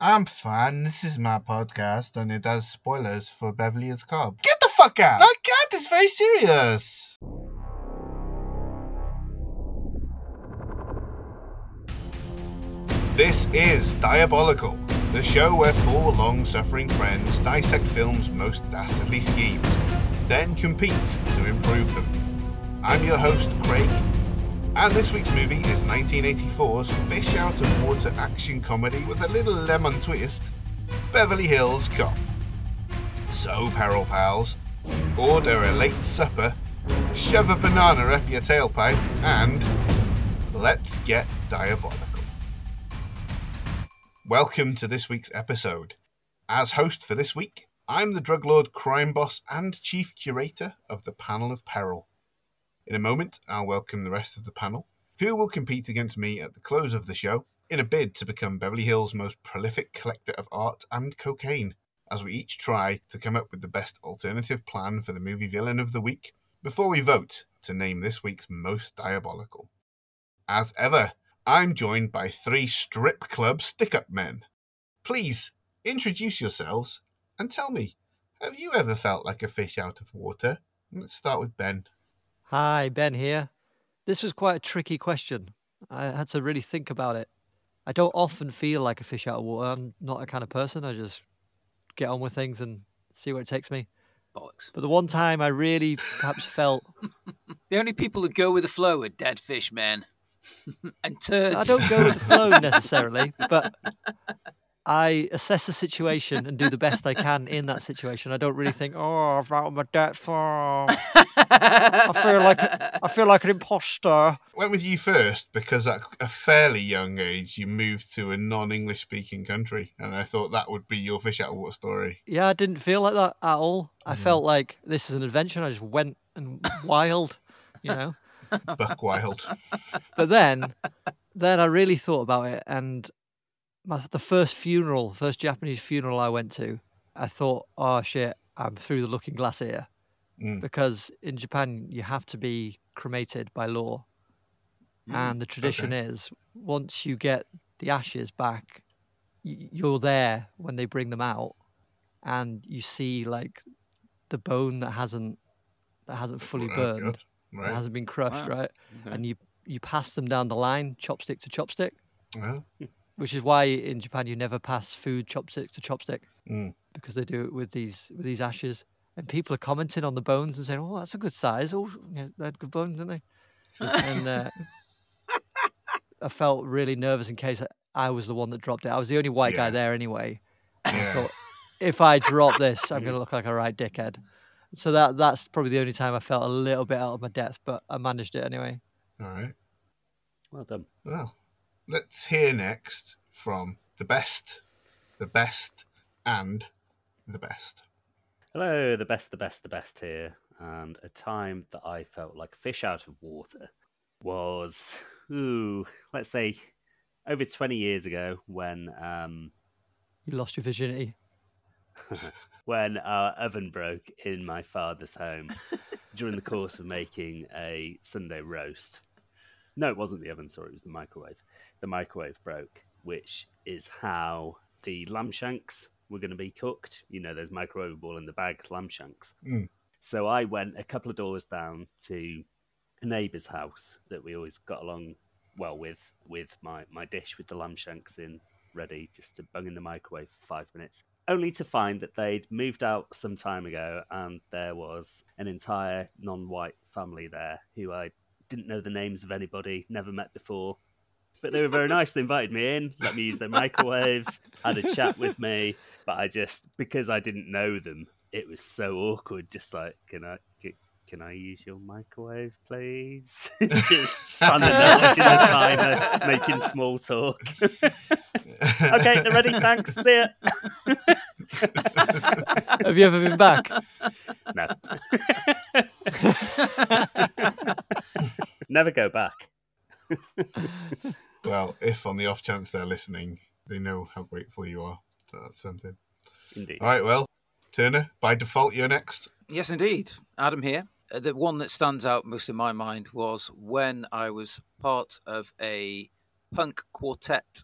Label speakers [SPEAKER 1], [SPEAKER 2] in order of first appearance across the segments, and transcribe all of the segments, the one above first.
[SPEAKER 1] I'm fine. This is my podcast, and it has spoilers for Beverly Hills Cop. Get the fuck out! I can't. It's very serious. This is Diabolical, the show where four long-suffering friends dissect films' most dastardly schemes, then compete to improve them. I'm your host, Craig, and this week's movie is 1984's fish out of water action comedy with a little lemon twist Beverly Hills Cop. So, Peril Pals, order a late supper, shove a banana up your tailpipe, and let's get diabolical. Welcome to this week's episode. As host for this week, I'm the drug lord crime boss and chief curator of the Panel of Peril. In a moment, I'll welcome the rest of the panel, who will compete against me at the close of the show in a bid to become Beverly Hills' most prolific collector of art and cocaine, as we each try to come up with the best alternative plan for the movie villain of the week before we vote to name this week's most diabolical. As ever, I'm joined by three strip club stick up men. Please introduce yourselves and tell me, have you ever felt like a fish out of water? Let's start with Ben.
[SPEAKER 2] Hi, Ben here. This was quite a tricky question. I had to really think about it. I don't often feel like a fish out of water. I'm not a kind of person. I just get on with things and see where it takes me.
[SPEAKER 3] Bollocks.
[SPEAKER 2] But the one time I really perhaps felt
[SPEAKER 3] The only people who go with the flow are dead fish men and turds.
[SPEAKER 2] I don't go with the flow necessarily, but I assess the situation and do the best I can in that situation. I don't really think, oh, I've out my debt farm. Oh, I feel like I feel like an imposter.
[SPEAKER 1] Went with you first because at a fairly young age you moved to a non-English speaking country, and I thought that would be your fish out of water story.
[SPEAKER 2] Yeah, I didn't feel like that at all. I mm-hmm. felt like this is an adventure. and I just went and wild, you know.
[SPEAKER 1] Buck wild.
[SPEAKER 2] But then, then I really thought about it, and my, the first funeral, first Japanese funeral I went to, I thought, oh shit, I'm through the looking glass here,
[SPEAKER 1] Mm.
[SPEAKER 2] because in Japan you have to be cremated by law, and the tradition is once you get the ashes back, you're there when they bring them out, and you see like the bone that hasn't that hasn't fully
[SPEAKER 1] Oh,
[SPEAKER 2] burned,
[SPEAKER 1] God.
[SPEAKER 2] that
[SPEAKER 1] Right.
[SPEAKER 2] hasn't been crushed,
[SPEAKER 3] Wow.
[SPEAKER 2] right?
[SPEAKER 3] Okay.
[SPEAKER 2] And you you pass them down the line, chopstick to chopstick,
[SPEAKER 1] Well,
[SPEAKER 2] which is why in Japan you never pass food chopstick to chopstick
[SPEAKER 1] mm.
[SPEAKER 2] because they do it with these with these ashes. And people are commenting on the bones and saying, "Oh, that's a good size. Oh, yeah, they had good bones, didn't they?" and uh, I felt really nervous in case I was the one that dropped it. I was the only white guy there anyway. I
[SPEAKER 1] Yeah.
[SPEAKER 2] thought, if I drop this, I'm going to look like a right dickhead. So that that's probably the only time I felt a little bit out of my depth, but I managed it anyway.
[SPEAKER 1] All right.
[SPEAKER 4] Well done.
[SPEAKER 1] Well, let's hear next from the best, the best, and the best.
[SPEAKER 4] Hello, the best, the best, the best here. And a time that I felt like a fish out of water was, ooh, let's say over 20 years ago when um,
[SPEAKER 2] You lost your virginity.
[SPEAKER 4] when our oven broke in my father's home during the course of making a Sunday roast. No, it wasn't the oven, sorry, it was the microwave. The microwave broke, which is how the lamb shanks were going to be cooked. You know, those microwavable in the bag lamb shanks.
[SPEAKER 1] Mm.
[SPEAKER 4] So I went a couple of doors down to a neighbour's house that we always got along well with, with my, my dish with the lamb shanks in ready just to bung in the microwave for five minutes only to find that they'd moved out some time ago and there was an entire non-white family there who I didn't know the names of anybody, never met before. But they were very nice. They invited me in, let me use their microwave, had a chat with me. But I just because I didn't know them, it was so awkward. Just like, can I can, I use your microwave, please? just standing there watching the timer, making small talk. okay, they're ready. Thanks. See ya.
[SPEAKER 2] Have you ever been back?
[SPEAKER 4] No. Never go back.
[SPEAKER 1] Well, if on the off chance they're listening, they know how grateful you are. So that's something.
[SPEAKER 4] Indeed.
[SPEAKER 1] All right, well, Turner, by default, you're next.
[SPEAKER 3] Yes, indeed. Adam here. Uh, The one that stands out most in my mind was when I was part of a punk quartet,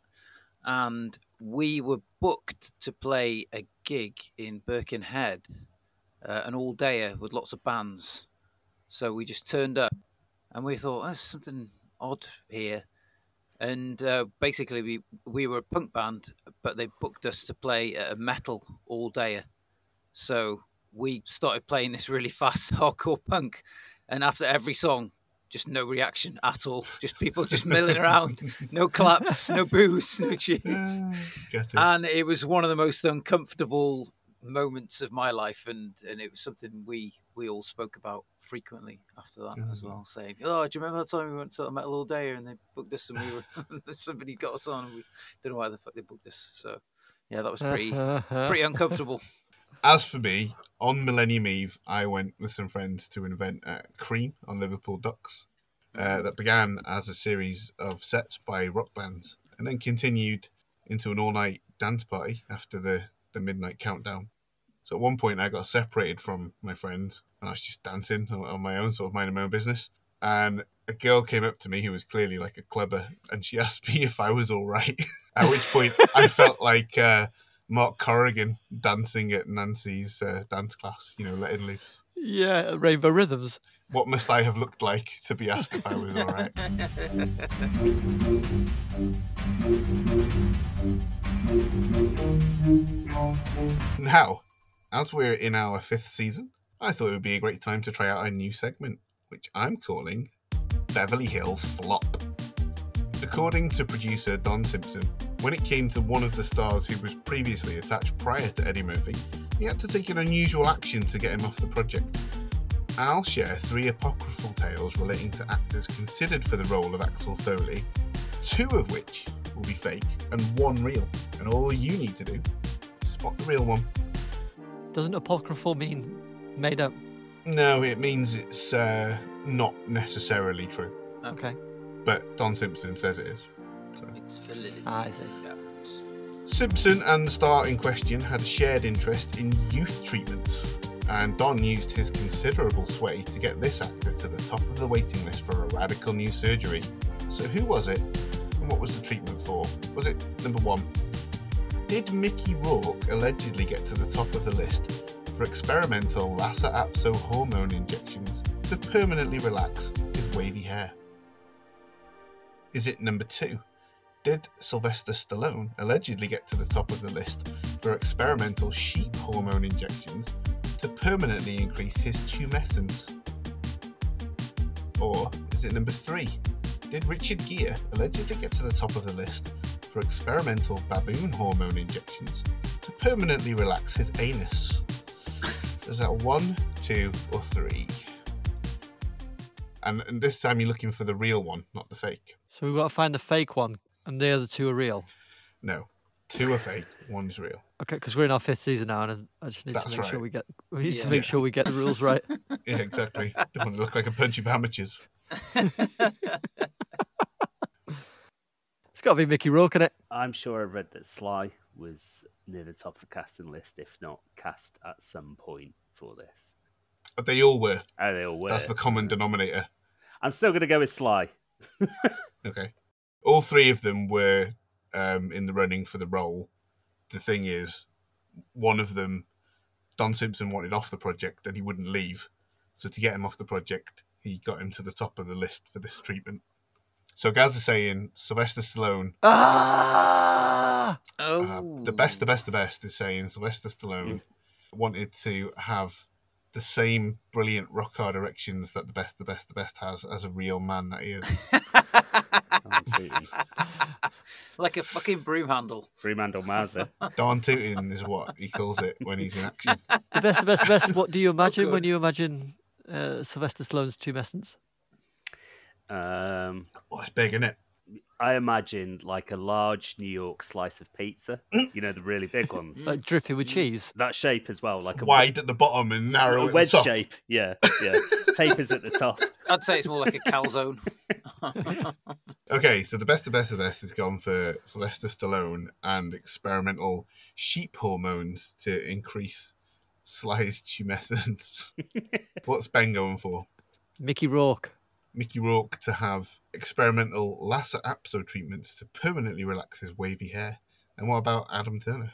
[SPEAKER 3] and we were booked to play a gig in Birkenhead, uh, an all dayer with lots of bands. So we just turned up and we thought, there's something odd here. And uh, basically, we, we were a punk band, but they booked us to play a metal all day. So we started playing this really fast hardcore punk. And after every song, just no reaction at all. Just people just milling around, no claps, no boos, no cheers.
[SPEAKER 1] Get it.
[SPEAKER 3] And it was one of the most uncomfortable moments of my life, and and it was something we we all spoke about frequently after that as
[SPEAKER 1] Mhm.
[SPEAKER 3] well. Saying, "Oh, do you remember that time we went to a metal all day and they booked us and we were somebody got us on and we don't know why the fuck they booked us." So yeah, that was pretty pretty uncomfortable.
[SPEAKER 1] As for me, on Millennium Eve, I went with some friends to an event at Cream on Liverpool Docks uh, that began as a series of sets by rock bands and then continued into an all night dance party after the, the midnight countdown. So at one point, I got separated from my friends and I was just dancing on, on my own, sort of minding my own business. And a girl came up to me who was clearly like a clubber and she asked me if I was all right. at which point, I felt like. Uh, Mark Corrigan dancing at Nancy's uh, dance class, you know, letting loose.
[SPEAKER 2] yeah, Rainbow Rhythms.
[SPEAKER 1] What must I have looked like to be asked if I was all right? Now, as we're in our fifth season, I thought it would be a great time to try out a new segment, which I'm calling Beverly Hills Flop. According to producer Don Simpson, when it came to one of the stars who was previously attached prior to Eddie Murphy, he had to take an unusual action to get him off the project. I'll share three apocryphal tales relating to actors considered for the role of Axel Foley, two of which will be fake and one real. And all you need to do is spot the real one.
[SPEAKER 2] Doesn't apocryphal mean made up?
[SPEAKER 1] No, it means it's uh, not necessarily true,
[SPEAKER 2] Okay.
[SPEAKER 1] but Don Simpson says it is. So.
[SPEAKER 3] It's validity.
[SPEAKER 2] Ah, I see.
[SPEAKER 3] Yeah.
[SPEAKER 1] Simpson and the star in question had a shared interest in youth treatments, and Don used his considerable sway to get this actor to the top of the waiting list for a radical new surgery. So, who was it, and what was the treatment for? Was it number one? Did Mickey Rourke allegedly get to the top of the list for experimental Lhasa Apso hormone injections to permanently relax his wavy hair? Is it number two? did Sylvester Stallone allegedly get to the top of the list for experimental sheep hormone injections to permanently increase his tumescence? Or is it number three? Did Richard Gere allegedly get to the top of the list for experimental baboon hormone injections to permanently relax his anus? Is that one, two, or three? And, and this time you're looking for the real one, not the fake.
[SPEAKER 2] So we've got to find the fake one, and the other two are real.
[SPEAKER 1] No, two are fake, one's real.
[SPEAKER 2] Okay, because we're in our fifth season now, and I just need
[SPEAKER 1] That's
[SPEAKER 2] to make sure we get we need
[SPEAKER 3] Yeah.
[SPEAKER 2] to make sure we get the rules right.
[SPEAKER 1] Yeah, exactly. Don't want to look like a bunch of amateurs.
[SPEAKER 2] It's got to be Mickey Rourke in it.
[SPEAKER 4] I'm sure I read that Sly was near the top of the casting list, if not cast at some point for this.
[SPEAKER 1] But they all were.
[SPEAKER 4] Oh, they all were.
[SPEAKER 1] That's the common denominator.
[SPEAKER 4] I'm still going to go with Sly.
[SPEAKER 1] Okay. All three of them were um, in the running for the role. The thing is, one of them, Don Simpson wanted off the project and he wouldn't leave. So to get him off the project, he got him to the top of the list for this treatment. So Gaz is saying Sylvester Stallone.
[SPEAKER 2] Ah!
[SPEAKER 3] Oh,
[SPEAKER 1] Uh, the best, the best, the best is saying Sylvester Stallone wanted to have the same brilliant rock hard erections that the best, the best, the best has as a real man that he is.
[SPEAKER 3] Like a fucking broom handle.
[SPEAKER 4] Broom handle Mazza.
[SPEAKER 1] Don Tootin is what he calls it when he's in action.
[SPEAKER 2] The best, the best, the best. What do you imagine
[SPEAKER 3] good.
[SPEAKER 2] when you imagine uh, Sylvester Stallone's tumescence?
[SPEAKER 4] Um,
[SPEAKER 1] Oh, it's big, isn't it?
[SPEAKER 4] I imagined like a large New York slice of pizza. You know, the really big ones.
[SPEAKER 2] Like dripping with cheese.
[SPEAKER 4] That shape as well, like a
[SPEAKER 1] Wide at the bottom and narrow
[SPEAKER 4] a
[SPEAKER 1] at the
[SPEAKER 4] wedge
[SPEAKER 1] top.
[SPEAKER 4] shape. Yeah, yeah. Tapers at the top.
[SPEAKER 3] I'd say it's more like a calzone.
[SPEAKER 1] Okay, so the best, the best, the best has gone for Sylvester Stallone and experimental sheep hormones to increase Sly's tumescence. What's Ben going for?
[SPEAKER 2] Mickey Rourke.
[SPEAKER 1] Mickey Rourke to have experimental Lhasa Apso treatments to permanently relax his wavy hair. And what about Adam Turner?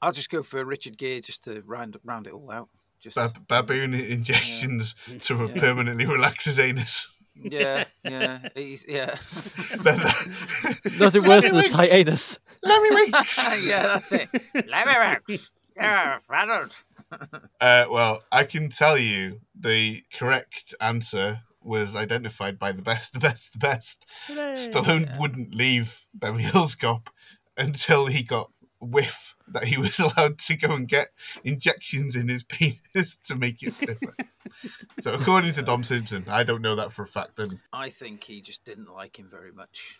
[SPEAKER 3] I'll just go for Richard Gere just to round round it all out. Just
[SPEAKER 1] Bab- baboon injections to
[SPEAKER 3] Yeah.
[SPEAKER 1] permanently relax his anus.
[SPEAKER 3] yeah, yeah, he's, yeah,
[SPEAKER 1] Then-
[SPEAKER 2] Nothing worse than a
[SPEAKER 1] Winks.
[SPEAKER 2] tight anus.
[SPEAKER 1] Let me winks.
[SPEAKER 3] yeah. That's it. Let me round. Yeah, Ronald.
[SPEAKER 1] Uh, well, I can tell you the correct answer was identified by the best, the best, the best. Stallone
[SPEAKER 3] Yeah.
[SPEAKER 1] wouldn't leave Beverly Hills Cop until he got whiff that he was allowed to go and get injections in his penis to make it stiffer. so, according to Don Simpson, I don't know that for a fact, and,
[SPEAKER 3] I think he just didn't like him very much.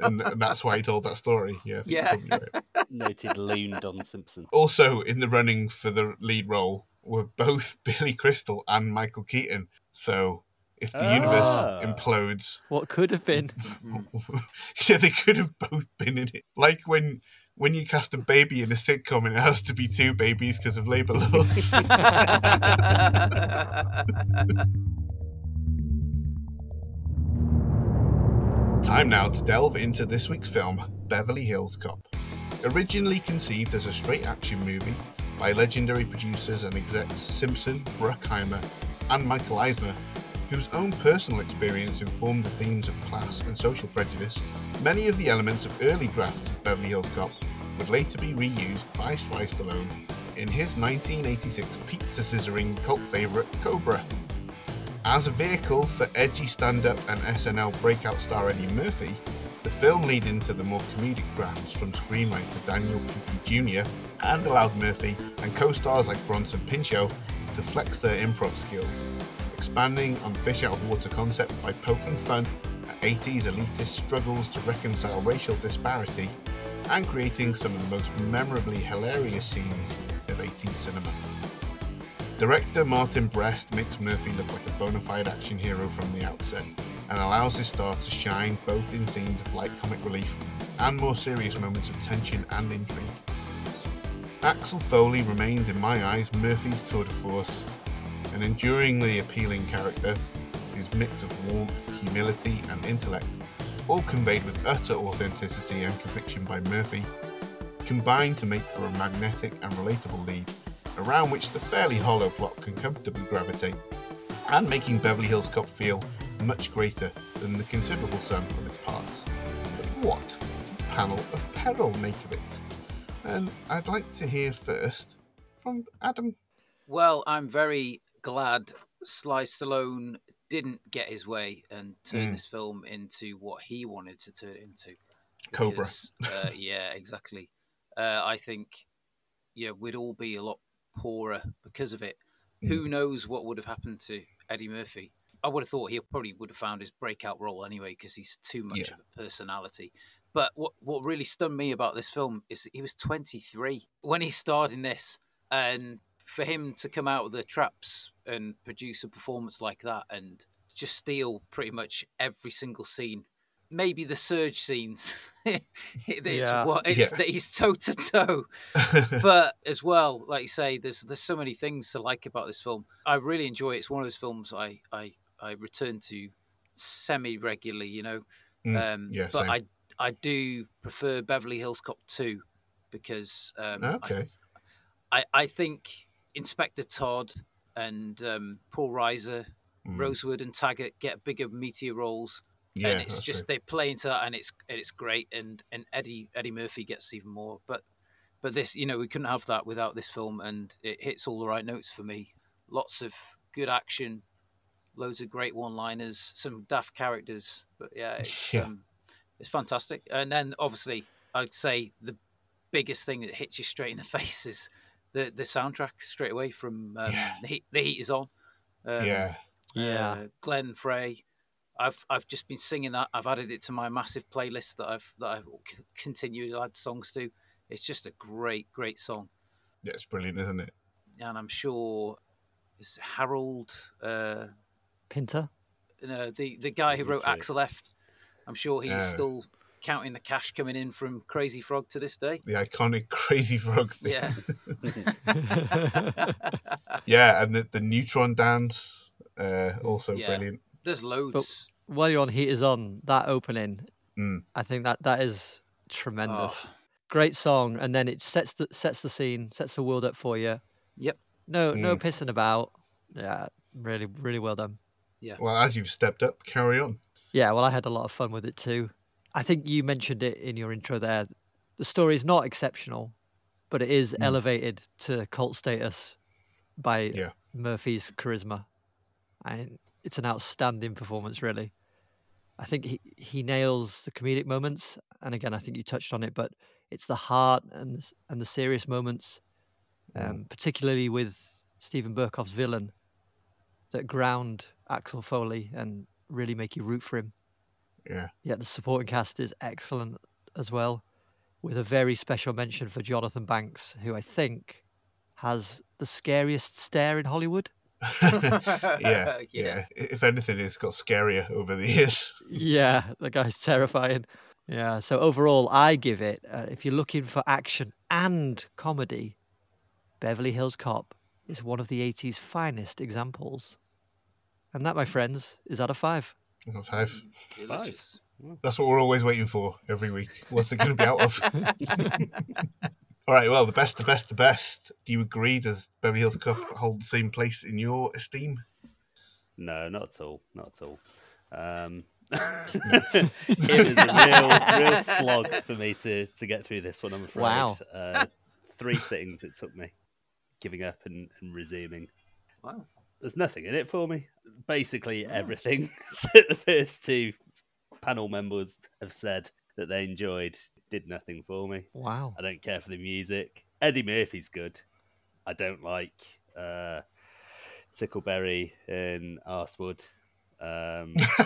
[SPEAKER 1] and, and that's why he told that story. Yeah, I think
[SPEAKER 3] Yeah.
[SPEAKER 1] right.
[SPEAKER 4] Noted loon Don Simpson.
[SPEAKER 1] Also, in the running for the lead role were both Billy Crystal and Michael Keaton. So, if the universe
[SPEAKER 4] Ah.
[SPEAKER 1] implodes,
[SPEAKER 2] What could have been?
[SPEAKER 1] yeah, they could have both been in it. Like when when you cast a baby in a sitcom and it has to be two babies because of labour laws. Time now to delve into this week's film, Beverly Hills Cop. Originally conceived as a straight action movie by legendary producers and execs Simpson, Bruckheimer, and Michael Eisner, whose own personal experience informed the themes of class and social prejudice, many of the elements of early drafts of Beverly Hills Cop would later be reused by Sly Stallone in his 1986 pizza scissoring cult favourite Cobra. As a vehicle for edgy stand up and SNL breakout star Eddie Murphy, the film lead into the more comedic drafts from screenwriter Daniel Petrie Jr. and allowed Murphy and co stars like Bronson Pinchot to flex their improv skills, expanding on the fish out of water concept by poking fun at 80s elitist struggles to reconcile racial disparity and creating some of the most memorably hilarious scenes of 80s cinema. Director Martin Brest makes Murphy look like a bona fide action hero from the outset and allows his star to shine both in scenes of light comic relief and more serious moments of tension and intrigue. Axel Foley remains, in my eyes, Murphy's tour de force, an enduringly appealing character whose mix of warmth, humility, and intellect, all conveyed with utter authenticity and conviction by Murphy, combine to make for a magnetic and relatable lead around which the fairly hollow plot can comfortably gravitate, and making Beverly Hills Cop feel much greater than the considerable sum of its parts. But what does panel of peril make of it? And I'd like to hear first from Adam.
[SPEAKER 3] Well, I'm very glad Sly Stallone didn't get his way and turn
[SPEAKER 1] Mm.
[SPEAKER 3] this film into what he wanted to turn it into.
[SPEAKER 1] Cobra.
[SPEAKER 3] because, uh, yeah, exactly. Uh, I think, yeah, we'd all be a lot poorer because of it.
[SPEAKER 1] Mm.
[SPEAKER 3] Who knows what would have happened to Eddie Murphy? I would have thought he probably would have found his breakout role anyway because he's too much
[SPEAKER 1] Yeah.
[SPEAKER 3] of a personality. But what what really stunned me about this film is he was 23 when he starred in this, and for him to come out of the traps and produce a performance like that and just steal pretty much every single scene maybe the Serge scenes it's
[SPEAKER 2] Yeah.
[SPEAKER 3] what it's
[SPEAKER 1] Yeah.
[SPEAKER 3] that he's toe to toe but as well like you say there's there's so many things to like about this film i really enjoy it it's one of those films i i i return to semi regularly you know
[SPEAKER 1] Mm,
[SPEAKER 3] um
[SPEAKER 1] yeah,
[SPEAKER 3] but
[SPEAKER 1] same.
[SPEAKER 3] i i do prefer beverly hills cop 2 because um I
[SPEAKER 1] okay.
[SPEAKER 3] I, I think Inspector Todd and um, Paul Reiser,
[SPEAKER 1] Mm,
[SPEAKER 3] Rosewood and Taggart get bigger meteor roles,
[SPEAKER 1] yeah,
[SPEAKER 3] and it's just they play into that, and it's and it's great, and and Eddie Eddie Murphy gets even more. But but this, you know, we couldn't have that without this film, and it hits all the right notes for me. Lots of good action, loads of great one-liners, some daft characters, but yeah, it's
[SPEAKER 1] Yeah.
[SPEAKER 3] um, it's fantastic. And then obviously, I'd say the biggest thing that hits you straight in the face is the the soundtrack straight away from um,
[SPEAKER 1] Yeah.
[SPEAKER 3] the, heat, the heat is on. Um,
[SPEAKER 1] yeah,
[SPEAKER 2] Yeah.
[SPEAKER 3] uh, Glenn Frey. I've I've just been singing that. I've added it to my massive playlist that I've that I've c- continued to add songs to. It's just a great great song,
[SPEAKER 1] yeah, it's brilliant, isn't it?
[SPEAKER 3] and I'm sure it's Harold, uh,
[SPEAKER 2] Pinter.
[SPEAKER 3] no, the the guy who wrote
[SPEAKER 4] too.
[SPEAKER 3] Axel F. I'm sure he's
[SPEAKER 1] Oh.
[SPEAKER 3] still counting the cash coming in from Crazy Frog to this day.
[SPEAKER 1] The iconic Crazy Frog thing.
[SPEAKER 3] Yeah,
[SPEAKER 1] Yeah, and the, the neutron dance, uh, also
[SPEAKER 3] Yeah.
[SPEAKER 1] brilliant.
[SPEAKER 3] there's loads.
[SPEAKER 2] While you're on Heat is on, that opening,
[SPEAKER 1] Mm.
[SPEAKER 2] I think that that is tremendous.
[SPEAKER 3] Oh,
[SPEAKER 2] great song, and then it sets the sets the scene, sets the world up for you.
[SPEAKER 3] Yep.
[SPEAKER 2] No, no
[SPEAKER 1] Mm.
[SPEAKER 2] pissing about. Yeah, really, really well done. Yeah.
[SPEAKER 1] Well, as you've stepped up, carry on.
[SPEAKER 2] Yeah, well, I had a lot of fun with it too. I think you mentioned it in your intro there. The story is not exceptional, but it is
[SPEAKER 1] Mm.
[SPEAKER 2] elevated to cult status by
[SPEAKER 1] Yeah.
[SPEAKER 2] Murphy's charisma. And it's an outstanding performance, really. I think he, he nails the comedic moments. And again, I think you touched on it, but it's the heart and, the and the serious moments,
[SPEAKER 1] Mm.
[SPEAKER 2] um, particularly with Steven Berkoff's villain, that ground Axel Foley and really make you root for him.
[SPEAKER 1] Yeah.
[SPEAKER 2] Yeah, the supporting cast is excellent as well, with a very special mention for Jonathan Banks, who I think has the scariest stare in Hollywood.
[SPEAKER 1] yeah,
[SPEAKER 3] Yeah.
[SPEAKER 1] yeah. If anything, it's got scarier over the years.
[SPEAKER 2] yeah, the guy's terrifying. Yeah, so overall, I give it, uh, if you're looking for action and comedy, Beverly Hills Cop is one of the 80s finest examples. And that, my friends, is out of five.
[SPEAKER 1] Five.
[SPEAKER 3] Delicious.
[SPEAKER 1] That's what we're always waiting for every week. What's it going to be out of? All right. Well, the best, the best, the best. Do you agree? Does Beverly Hills Cop hold the same place in your esteem?
[SPEAKER 4] No, not at all. Not at all. Um, it was a real, real slog for me to, to get through this one. I'm afraid.
[SPEAKER 2] Wow.
[SPEAKER 4] Uh, three sittings it took me, giving up and, and resuming.
[SPEAKER 3] Wow.
[SPEAKER 4] There's nothing in it for me. Basically, everything that the first two panel members have said that they enjoyed did nothing for me.
[SPEAKER 2] Wow.
[SPEAKER 4] I don't care for the music. Eddie Murphy's good. I don't like uh, Tickleberry and Arsewood. Um,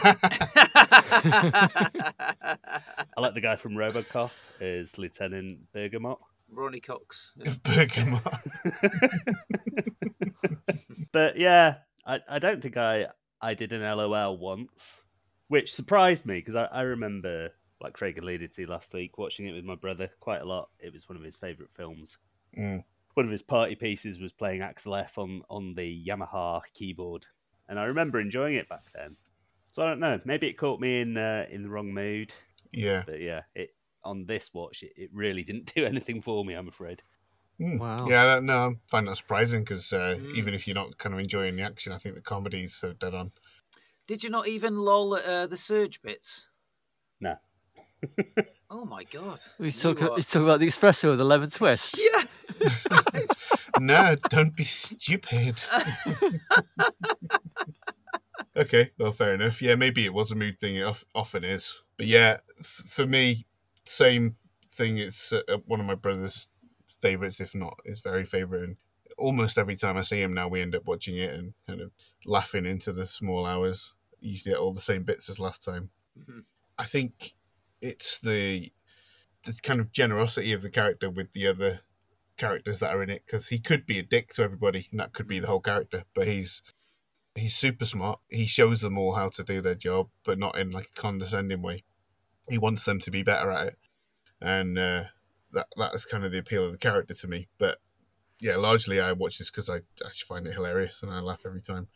[SPEAKER 4] I like the guy from Robocop as Lieutenant Bergamot.
[SPEAKER 3] Ronny Cox. yeah.
[SPEAKER 1] Bergamot.
[SPEAKER 4] But yeah, I, I don't think I, I did an LOL once, which surprised me because I, I remember, like Craig alluded to last week, watching it with my brother quite a lot. It was one of his favourite films.
[SPEAKER 1] Mm.
[SPEAKER 4] one of his party pieces was playing Axel F on, on the Yamaha keyboard, and I remember enjoying it back then. So I don't know, maybe it caught me in uh, in the wrong mood,
[SPEAKER 1] Yeah.
[SPEAKER 4] but yeah, it on this watch it, it really didn't do anything for me. I'm afraid.
[SPEAKER 1] Mm.
[SPEAKER 2] Wow.
[SPEAKER 1] Yeah, that- no, I find that surprising because uh,
[SPEAKER 3] Mm.
[SPEAKER 1] even if you're not kind of enjoying the action, I think the comedy is so dead on.
[SPEAKER 3] Did you not even lol at uh, the Serge bits?
[SPEAKER 4] No.
[SPEAKER 3] Oh my god.
[SPEAKER 2] He's
[SPEAKER 3] You
[SPEAKER 2] talking,
[SPEAKER 3] are-
[SPEAKER 2] he's talking about the espresso with the lemon twist.
[SPEAKER 3] Yeah.
[SPEAKER 1] no, don't be stupid. okay, well, fair enough. Yeah, maybe it was a mood thing. It often is. But yeah, f- for me, same thing. It's uh, one of my brother's favorites, if not his very favorite. And almost every time I see him now, we end up watching it and kind of laughing into the small hours. Usually get all the same bits as last time.
[SPEAKER 3] Mhm.
[SPEAKER 1] I think it's the the kind of generosity of the character with the other characters that are in it because he could be a dick to everybody and that could be the whole character but he's he's super smart he shows them all how to do their job but not in like a condescending way he wants them to be better at it and uh, that that is kind of the appeal of the character to me. But yeah largely i watch this because I, I find it hilarious and i laugh every time.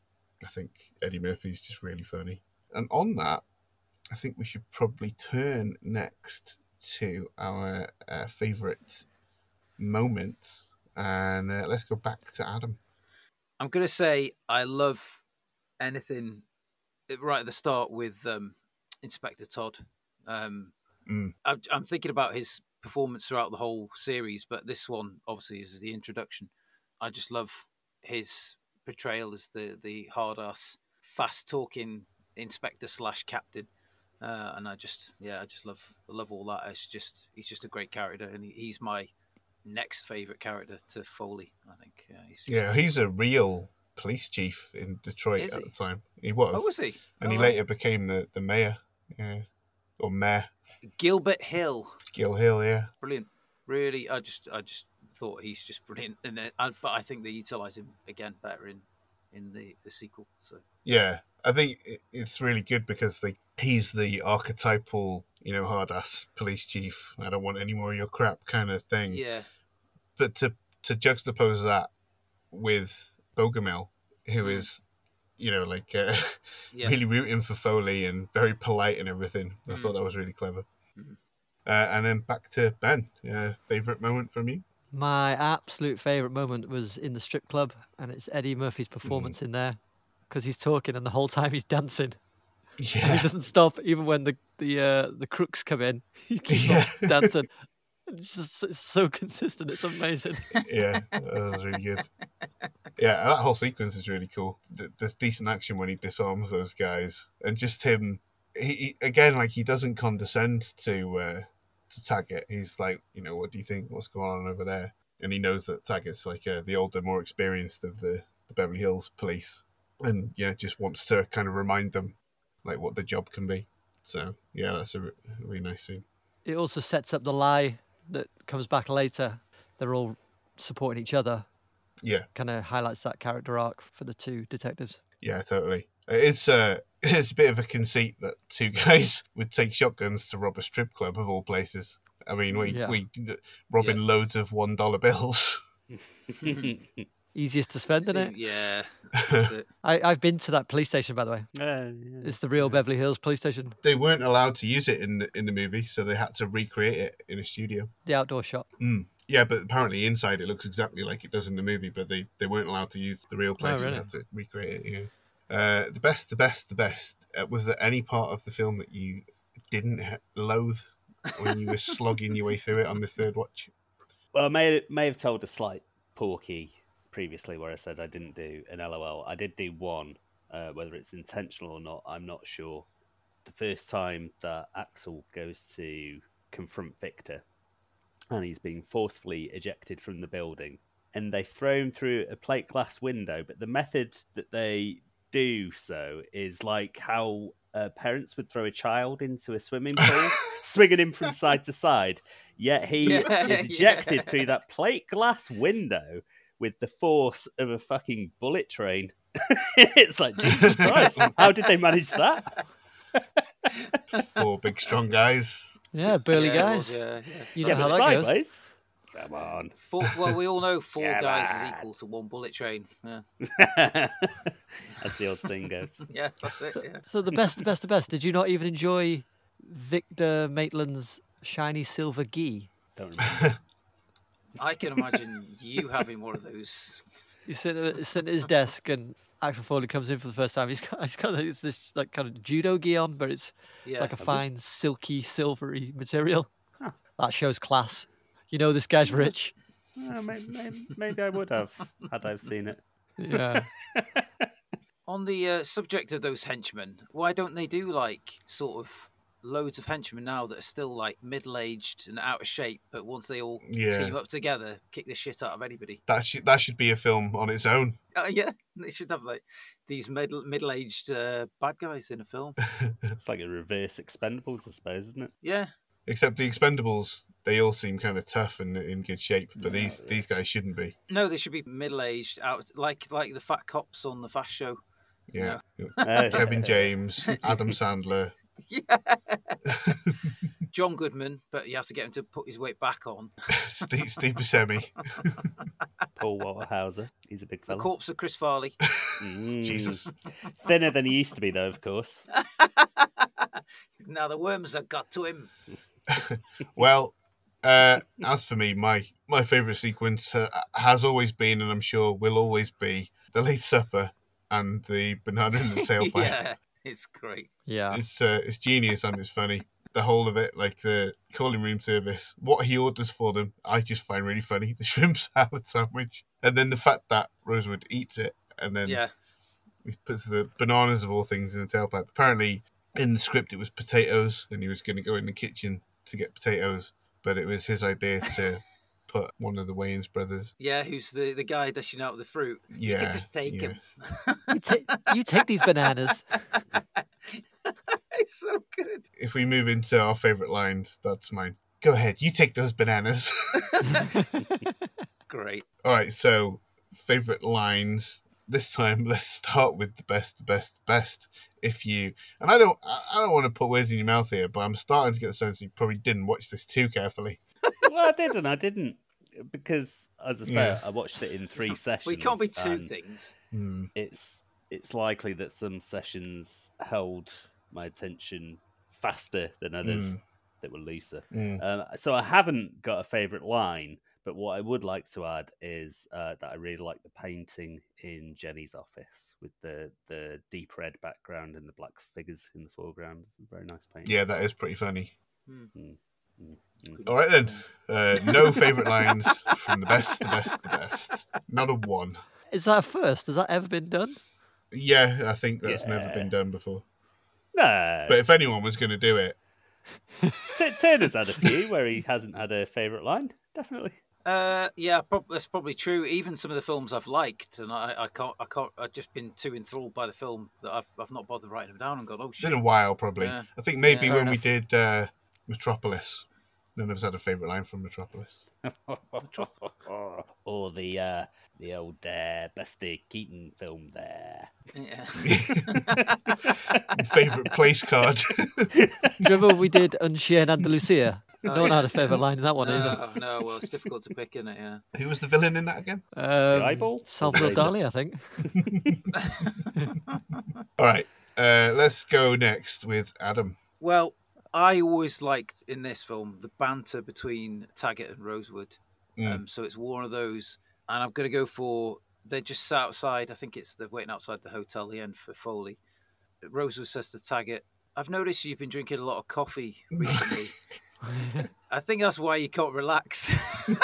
[SPEAKER 1] I think eddie murphy's just really funny. And on that i think we should probably turn next to our uh, favorite moments. And uh, let's go back to adam.
[SPEAKER 3] I'm gonna say I love anything right at the start with um, Inspector Todd. Um,
[SPEAKER 1] Mm.
[SPEAKER 3] I'm, I'm thinking about his performance throughout the whole series, but this one obviously is the introduction. I just love his portrayal as the the hard ass, fast talking inspector slash captain, uh, and I just yeah I just love love all that. It's just he's just a great character, and he, he's my next favorite character to Foley. I think yeah, he's just,
[SPEAKER 1] yeah he's a real police chief in detroit at the time he was
[SPEAKER 3] Oh, was he?
[SPEAKER 1] and he
[SPEAKER 3] Oh,
[SPEAKER 1] later became the, the mayor yeah or mayor
[SPEAKER 3] Gilbert Hill,
[SPEAKER 1] gil hill yeah
[SPEAKER 3] brilliant. Really, I just, I just thought he's just brilliant, and then, I, but I think they utilize him again better in, in the the sequel. So
[SPEAKER 1] Yeah, I think it- it's really good because they, he's the archetypal, you know, hard ass police chief. I don't want any more of your crap kind of thing.
[SPEAKER 3] yeah,
[SPEAKER 1] But to to juxtapose that with Bogomil, who
[SPEAKER 3] Mm.
[SPEAKER 1] is, you know, like uh,
[SPEAKER 3] yeah,
[SPEAKER 1] really rooting for Foley and very polite and everything, I
[SPEAKER 3] Mm.
[SPEAKER 1] thought that was really clever. Uh, and then back to Ben. Uh, favorite moment from you?
[SPEAKER 2] My absolute favorite moment was in the strip club, and it's Eddie Murphy's performance in there because he's talking and the whole time he's dancing. And he
[SPEAKER 1] Yeah,
[SPEAKER 2] doesn't stop even when the the uh, the crooks come in. He keeps
[SPEAKER 1] Yeah.
[SPEAKER 2] on dancing. It's just it's so consistent. It's amazing.
[SPEAKER 1] yeah, that was really good. Yeah, that whole sequence is really cool. There's decent action when he disarms those guys, and just him. He, he again, like he doesn't condescend to uh, to Taggart. He's like, you know, what do you think? What's going on over there? And he knows that Taggart's like uh, the older, more experienced of the, the Beverly Hills police, and yeah, just wants to kind of remind them like what the job can be. So yeah, that's a, re- a really nice scene.
[SPEAKER 2] It also sets up the lie that comes back later. They're all supporting each other.
[SPEAKER 1] Yeah,
[SPEAKER 2] Kind of highlights that character arc for the two detectives.
[SPEAKER 1] Yeah, totally. It's uh, it's a bit of a conceit that two guys would take shotguns to rob a strip club of all places. I mean, we
[SPEAKER 2] Yeah.
[SPEAKER 1] we robbing loads of one dollar bills.
[SPEAKER 2] Easiest to spend, isn't it?
[SPEAKER 3] Yeah. it.
[SPEAKER 2] I, I've been to that police station, by the way.
[SPEAKER 4] Uh, yeah.
[SPEAKER 2] It's the real Beverly Hills police station,
[SPEAKER 1] they weren't allowed to use it in the, in the movie, so they had to recreate it in a studio.
[SPEAKER 2] the outdoor shop.
[SPEAKER 1] Mm. Yeah, but apparently inside it looks exactly like it does in the movie, but they, they weren't allowed to use the real place.
[SPEAKER 2] Oh, really?
[SPEAKER 1] They had to recreate it. Yeah. Uh, the best, the best, the best. Uh, was there any part of the film that you didn't ha- loathe when you were slogging your way through it on the third watch?
[SPEAKER 4] Well, I may may have told a slight porky previously where I said I didn't do an LOL. I did do one, uh, whether it's intentional or not, I'm not sure. The first time that Axel goes to confront Victor, and he's being forcefully ejected from the building, and they throw him through a plate glass window. But the method that they do so is like how uh, parents would throw a child into a swimming pool, swinging him from side to side. Yet he
[SPEAKER 3] Yeah,
[SPEAKER 4] is ejected
[SPEAKER 3] yeah.
[SPEAKER 4] through that plate glass window with the force of a fucking bullet train. it's like Jesus Christ! How did they manage that?
[SPEAKER 1] Four big strong guys.
[SPEAKER 2] Yeah, burly
[SPEAKER 3] Yeah,
[SPEAKER 2] guys.
[SPEAKER 3] was, yeah, yeah.
[SPEAKER 2] You
[SPEAKER 4] Yeah,
[SPEAKER 2] know how
[SPEAKER 4] but
[SPEAKER 2] that goes.
[SPEAKER 4] Come on.
[SPEAKER 3] Four, well, we all know four
[SPEAKER 4] Come
[SPEAKER 3] guys
[SPEAKER 4] on.
[SPEAKER 3] is equal to one bullet train. Yeah,
[SPEAKER 4] As the old saying goes.
[SPEAKER 3] yeah that's it. Yeah.
[SPEAKER 2] So the best, the best, the best. Did you not even enjoy Victor Maitland's shiny silver gi?
[SPEAKER 4] Don't remember.
[SPEAKER 3] I can imagine you having one of those.
[SPEAKER 2] He's sitting, at- sitting at his desk, and Axel Foley comes in for the first time. He's got, he's got this, this like kind of judo gi on, but it's
[SPEAKER 3] Yeah.
[SPEAKER 2] it's like a
[SPEAKER 4] Has it?
[SPEAKER 2] fine, silky, silvery material.
[SPEAKER 4] Huh.
[SPEAKER 2] That shows class. You know this guy's rich.
[SPEAKER 4] Maybe, maybe, maybe I would have had I've seen it.
[SPEAKER 2] Yeah.
[SPEAKER 3] On the uh, subject of those henchmen, why don't they do like sort of loads of henchmen now that are still like middle aged and out of shape, but once they all
[SPEAKER 1] Yeah.
[SPEAKER 3] team up together, kick the shit out of anybody?
[SPEAKER 1] That should that should be a film on its own.
[SPEAKER 3] Uh, yeah, they should have like these middle middle aged uh, bad guys in a film.
[SPEAKER 4] It's like a reverse Expendables, I suppose, isn't it?
[SPEAKER 3] Yeah,
[SPEAKER 1] Except the Expendables, they all seem kind of tough and in good shape, but
[SPEAKER 4] Yeah,
[SPEAKER 1] these
[SPEAKER 4] yeah.
[SPEAKER 1] these guys shouldn't be.
[SPEAKER 3] no, they should be middle aged, out like like the fat cops on the Fast Show.
[SPEAKER 1] Yeah,
[SPEAKER 4] Uh,
[SPEAKER 1] Kevin James, Adam Sandler.
[SPEAKER 3] Yeah. John Goodman, but you have to get him to put his weight back on.
[SPEAKER 1] Steve, Steve Buscemi.
[SPEAKER 4] Paul Walter Hauser. He's a big
[SPEAKER 3] The
[SPEAKER 4] fella.
[SPEAKER 3] corpse of Chris Farley.
[SPEAKER 4] Mm.
[SPEAKER 1] Jesus.
[SPEAKER 4] Thinner than he used to be, though, of course.
[SPEAKER 3] now the worms have got to him.
[SPEAKER 1] Well, uh, as for me, my my favourite sequence uh, has always been, and I'm sure will always be, the Late Supper and the banana in the tailpipe.
[SPEAKER 3] yeah, it's great.
[SPEAKER 2] Yeah.
[SPEAKER 1] It's uh, it's genius and it's funny. The whole of it, like the calling room service, what he orders for them, I just find really funny. The shrimp salad sandwich, and then the fact that Rosewood eats it, and then
[SPEAKER 3] Yeah,
[SPEAKER 1] he puts the bananas of all things in the tailpipe. Apparently, in the script, it was potatoes, and he was going to go in the kitchen to get potatoes, but it was his idea to put one of the Wayans brothers.
[SPEAKER 3] yeah. Who's the, the guy dishing out the fruit? you
[SPEAKER 1] Yeah,
[SPEAKER 3] can just take
[SPEAKER 1] yeah.
[SPEAKER 3] him.
[SPEAKER 2] You, ta- you take these bananas.
[SPEAKER 3] it's so good.
[SPEAKER 1] If we move into our favourite lines, that's mine. Go ahead, you take those bananas.
[SPEAKER 3] Great.
[SPEAKER 1] All right, so favorite lines. This time, let's start with the best, the best, the best. If you and I don't, I I don't want to put words in your mouth here, but I'm starting to get the sense you probably didn't watch this too carefully.
[SPEAKER 4] well, I did and I didn't. Because, as I say,
[SPEAKER 1] Yeah.
[SPEAKER 4] I watched it in three sessions.
[SPEAKER 3] We can't be two things.
[SPEAKER 1] Hmm.
[SPEAKER 4] It's, it's likely that some sessions held my attention faster than others.
[SPEAKER 1] Mm.
[SPEAKER 4] that were looser.
[SPEAKER 1] Mm.
[SPEAKER 4] Um, so I haven't got a favourite line, but what I would like to add is uh, that I really like the painting in Jenny's office with the the deep red background and the black figures in the foreground. It's a very nice painting.
[SPEAKER 1] Yeah, that is pretty funny.
[SPEAKER 4] Mm, mm.
[SPEAKER 1] All right then. Uh, no favourite lines from the best, the best, the best. Not a one.
[SPEAKER 2] Is that a first? Has that ever been done?
[SPEAKER 1] Yeah, I think that's never been done before.
[SPEAKER 4] No,
[SPEAKER 1] But if anyone was going to do it,
[SPEAKER 4] T- Turner's had a few where he hasn't had a favourite line. Definitely.
[SPEAKER 3] Uh, yeah, prob- that's probably true. Even some of the films I've liked, and I, I can't, I can't, I've just been too enthralled by the film that I've, I've not bothered writing them down and gone, oh
[SPEAKER 1] it's
[SPEAKER 3] shit.
[SPEAKER 1] been a while probably.
[SPEAKER 3] Yeah.
[SPEAKER 1] I think maybe
[SPEAKER 3] Yeah.
[SPEAKER 1] when
[SPEAKER 2] Fair
[SPEAKER 1] we did uh, Metropolis, none of us had a favourite line from Metropolis.
[SPEAKER 4] or the uh, the old uh, Buster Keaton film there.
[SPEAKER 3] Yeah.
[SPEAKER 1] favourite place card.
[SPEAKER 2] Do you remember we did Unchained Andalusia?
[SPEAKER 3] Oh,
[SPEAKER 2] no one
[SPEAKER 3] yeah.
[SPEAKER 2] had a favourite line in that one either.
[SPEAKER 3] no, no, well, it's difficult to pick, isn't it? Yeah.
[SPEAKER 1] Who was the villain in that again?
[SPEAKER 2] Um,
[SPEAKER 4] eyeball?
[SPEAKER 2] Salvador
[SPEAKER 4] Or the
[SPEAKER 2] Dali, I think.
[SPEAKER 1] All right, uh, let's go next with Adam.
[SPEAKER 3] Well, I always liked in this film the banter between Taggart and Rosewood.
[SPEAKER 1] Mm.
[SPEAKER 3] Um, so it's one of those, and I'm going to go for. They just sat outside. I think it's they're waiting outside the hotel. The end for Foley. Rosewood says to Taggart, "I've noticed you've been drinking a lot of coffee recently. I think that's why you can't relax."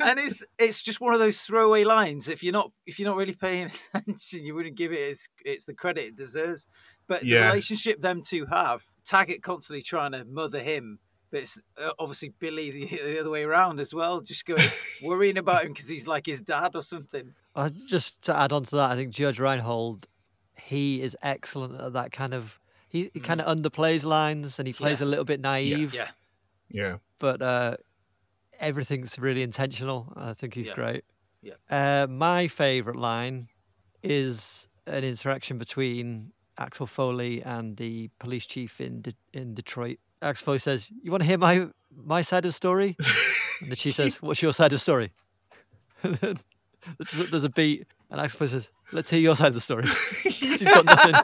[SPEAKER 3] and it's it's just one of those throwaway lines. If you're not if you're not really paying attention, you wouldn't give it its it's the credit it deserves. But the relationship them two have, Taggart constantly trying to mother him, but it's uh, obviously Billy the, the other way around as well, just going worrying about him because he's like his dad or something.
[SPEAKER 2] Uh, just to add on to that, I think Judge Reinhold, he is excellent at that kind of. He, he kind of underplays lines and he plays
[SPEAKER 3] Yeah.
[SPEAKER 2] a little bit naive,
[SPEAKER 3] Yeah,
[SPEAKER 1] Yeah,
[SPEAKER 2] but uh, everything's really intentional. I think he's
[SPEAKER 3] Yeah.
[SPEAKER 2] great.
[SPEAKER 3] Yeah.
[SPEAKER 2] Uh, my favourite line is an interaction between Axel Foley and the police chief in De- in Detroit. Axel Foley says, "You want to hear my my side of the story?" and the chief says, "What's your side of the story?" there's, a- there's a beat, and Axel Foley says, "Let's hear your side of the story." She's got nothing.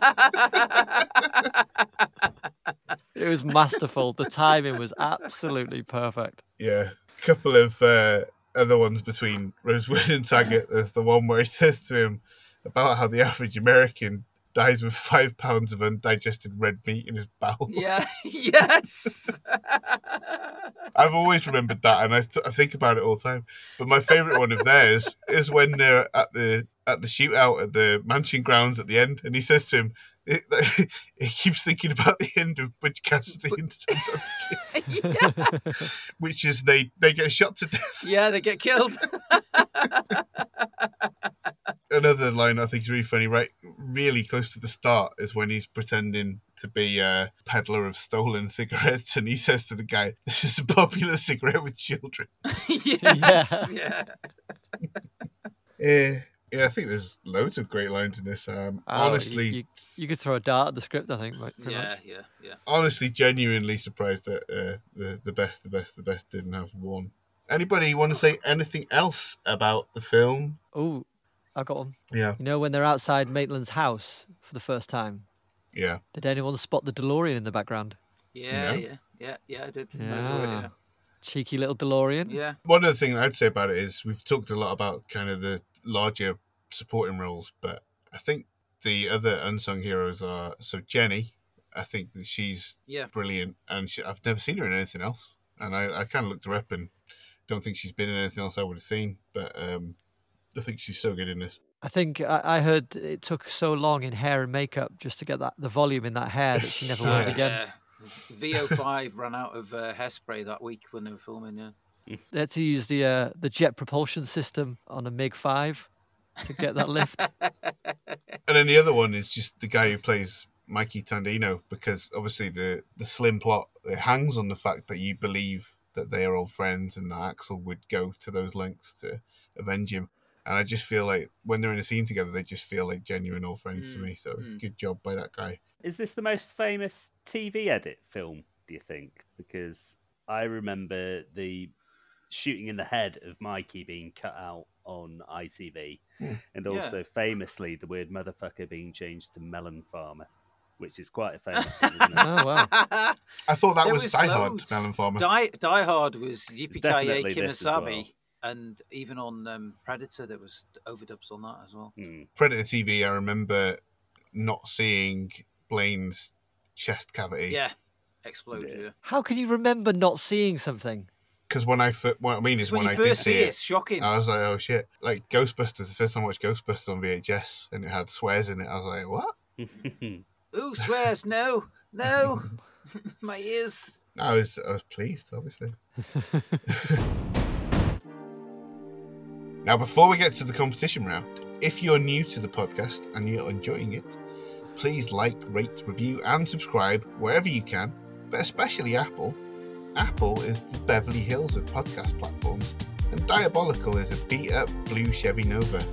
[SPEAKER 2] It was masterful. The timing was absolutely perfect.
[SPEAKER 1] yeah. Couple of uh, other ones between Rosewood and Taggart. There's the one where he says to him about how the average American dies with five pounds of undigested red meat in his bowel.
[SPEAKER 3] yeah, yes.
[SPEAKER 1] I've always remembered that, and I, th- I think about it all the time. But my favourite one of theirs is when they're at the at the shootout at the mansion grounds at the end, and he says to him, it, he keeps thinking about the end of Butch Cassidy and Sundance Kid, which is they they get shot to death.
[SPEAKER 3] yeah, they get killed.
[SPEAKER 1] Another line I think is really funny, right? Really close to the start is when he's pretending to be a peddler of stolen cigarettes, and he says to the guy, "This is a popular cigarette with children."
[SPEAKER 3] yes, yeah.
[SPEAKER 1] Yeah, eh. Yeah. I think there's loads of great lines in this. Um,
[SPEAKER 2] Oh,
[SPEAKER 1] honestly,
[SPEAKER 2] you, you could throw a dart at the script. I think. like,
[SPEAKER 3] Yeah,
[SPEAKER 2] much.
[SPEAKER 3] yeah, yeah.
[SPEAKER 1] honestly, genuinely surprised that uh, the the best, the best, the best didn't have one. Anybody want to say anything else about the film?
[SPEAKER 2] Oh, I got one.
[SPEAKER 1] Yeah,
[SPEAKER 2] You know when they're outside Maitland's house for the first time?
[SPEAKER 1] yeah.
[SPEAKER 2] Did anyone spot the DeLorean in the background?
[SPEAKER 3] Yeah,
[SPEAKER 1] No?
[SPEAKER 3] yeah, yeah, yeah, I did. I saw it, yeah.
[SPEAKER 2] Cheeky little DeLorean.
[SPEAKER 3] Yeah.
[SPEAKER 1] One of the things I'd say about it is we've talked a lot about kind of the larger supporting roles, but I think the other unsung heroes are so Jenny. I think that she's
[SPEAKER 3] Yeah.
[SPEAKER 1] brilliant, and she, I've never seen her in anything else. And I, I kind of looked her up and don't think she's been in anything else I would have seen. But um, I think she's so good in this.
[SPEAKER 2] I think I, I heard it took so long in hair and makeup just to get that the volume in that hair that she never wore it again.
[SPEAKER 3] Yeah. VO5 ran out of uh, hairspray that week when they were filming, yeah.
[SPEAKER 2] They had to use the uh, the jet propulsion system on a MiG five to get that lift.
[SPEAKER 1] And then the other one is just the guy who plays Mikey Tandino, because obviously the the slim plot it hangs on the fact that you believe that they are old friends and that Axel would go to those lengths to avenge him. And I just feel like when they're in a scene together, they just feel like genuine old friends to
[SPEAKER 3] Mm,
[SPEAKER 1] me. So
[SPEAKER 3] mm.
[SPEAKER 1] good job by that guy.
[SPEAKER 4] Is this the most famous TV edit film, do you think? Because I remember the shooting in the head of Mikey being cut out on ITV,
[SPEAKER 1] Hmm.
[SPEAKER 4] and
[SPEAKER 3] Yeah.
[SPEAKER 4] also famously the word motherfucker being changed to melon farmer. which is quite a famous thing, isn't it?
[SPEAKER 2] Oh wow.
[SPEAKER 1] I thought that
[SPEAKER 3] There
[SPEAKER 1] was,
[SPEAKER 3] was
[SPEAKER 1] Die Hard,
[SPEAKER 3] loads.
[SPEAKER 1] Melon Farmer.
[SPEAKER 3] Die, Die Hard was Yippee Ki Kimasabi,
[SPEAKER 4] well.
[SPEAKER 3] and even on um, Predator there was overdubs on that as well.
[SPEAKER 4] Hmm.
[SPEAKER 1] Predator TV, I remember not seeing Blaine's chest cavity.
[SPEAKER 3] Yeah, explode.
[SPEAKER 4] Yeah.
[SPEAKER 3] Yeah.
[SPEAKER 2] How can you remember not seeing something?
[SPEAKER 1] Because when I fir- what I mean is
[SPEAKER 3] When,
[SPEAKER 1] when,
[SPEAKER 3] you
[SPEAKER 1] I did
[SPEAKER 3] first see
[SPEAKER 1] see
[SPEAKER 3] it,
[SPEAKER 1] it,
[SPEAKER 3] it's shocking.
[SPEAKER 1] I was like, oh shit. Like Ghostbusters, the first time I watched Ghostbusters on VHS and it had swears in it, I was like, what?
[SPEAKER 3] Ooh, swears, no, no, my ears.
[SPEAKER 1] I was I was pleased, obviously. now, before we get to the competition round, if you're new to the podcast and you're enjoying it, please like, rate, review, and subscribe wherever you can, but especially Apple. Apple is the Beverly Hills of podcast platforms, and Diabolical is a beat up blue Chevy Nova.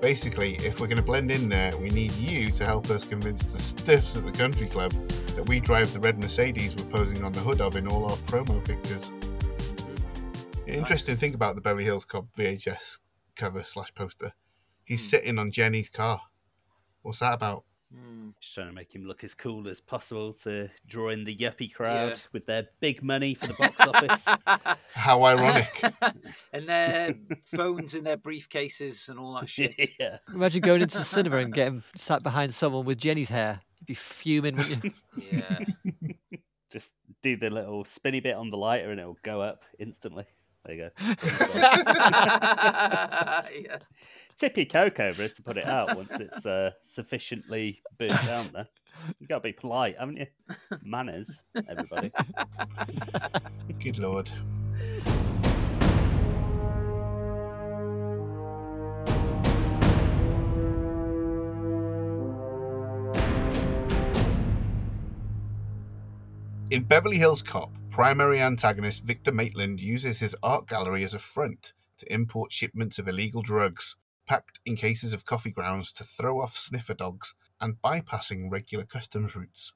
[SPEAKER 1] Basically, if we're going to blend in there, we need you to help us convince the stiffs at the country club that we drive the red Mercedes we're posing on the hood of in all our promo pictures. Interesting thing about the Beverly Hills Cop VHS cover slash poster. He's
[SPEAKER 3] Hmm.
[SPEAKER 1] sitting on Jenny's car. What's that about?
[SPEAKER 3] Hmm.
[SPEAKER 4] Just trying to make him look as cool as possible to draw in the yuppie crowd
[SPEAKER 3] Yeah.
[SPEAKER 4] with their big money for the box office.
[SPEAKER 1] How ironic.
[SPEAKER 3] and their phones in their briefcases and all that shit.
[SPEAKER 4] yeah.
[SPEAKER 2] Imagine going into the cinema and getting sat behind someone with Jenny's hair. You'd be fuming, wouldn't you?
[SPEAKER 3] Yeah.
[SPEAKER 4] Just do the little spinny bit on the lighter and it'll go up instantly. There you go.
[SPEAKER 3] yeah.
[SPEAKER 4] Tip your coke over it to put it out once it's uh, sufficiently burnt down there. You've got to be polite, haven't you? Manners, everybody.
[SPEAKER 1] Good lord. In Beverly Hills Cop, primary antagonist Victor Maitland uses his art gallery as a front to import shipments of illegal drugs, packed in cases of coffee grounds to throw off sniffer dogs and bypassing regular customs routes.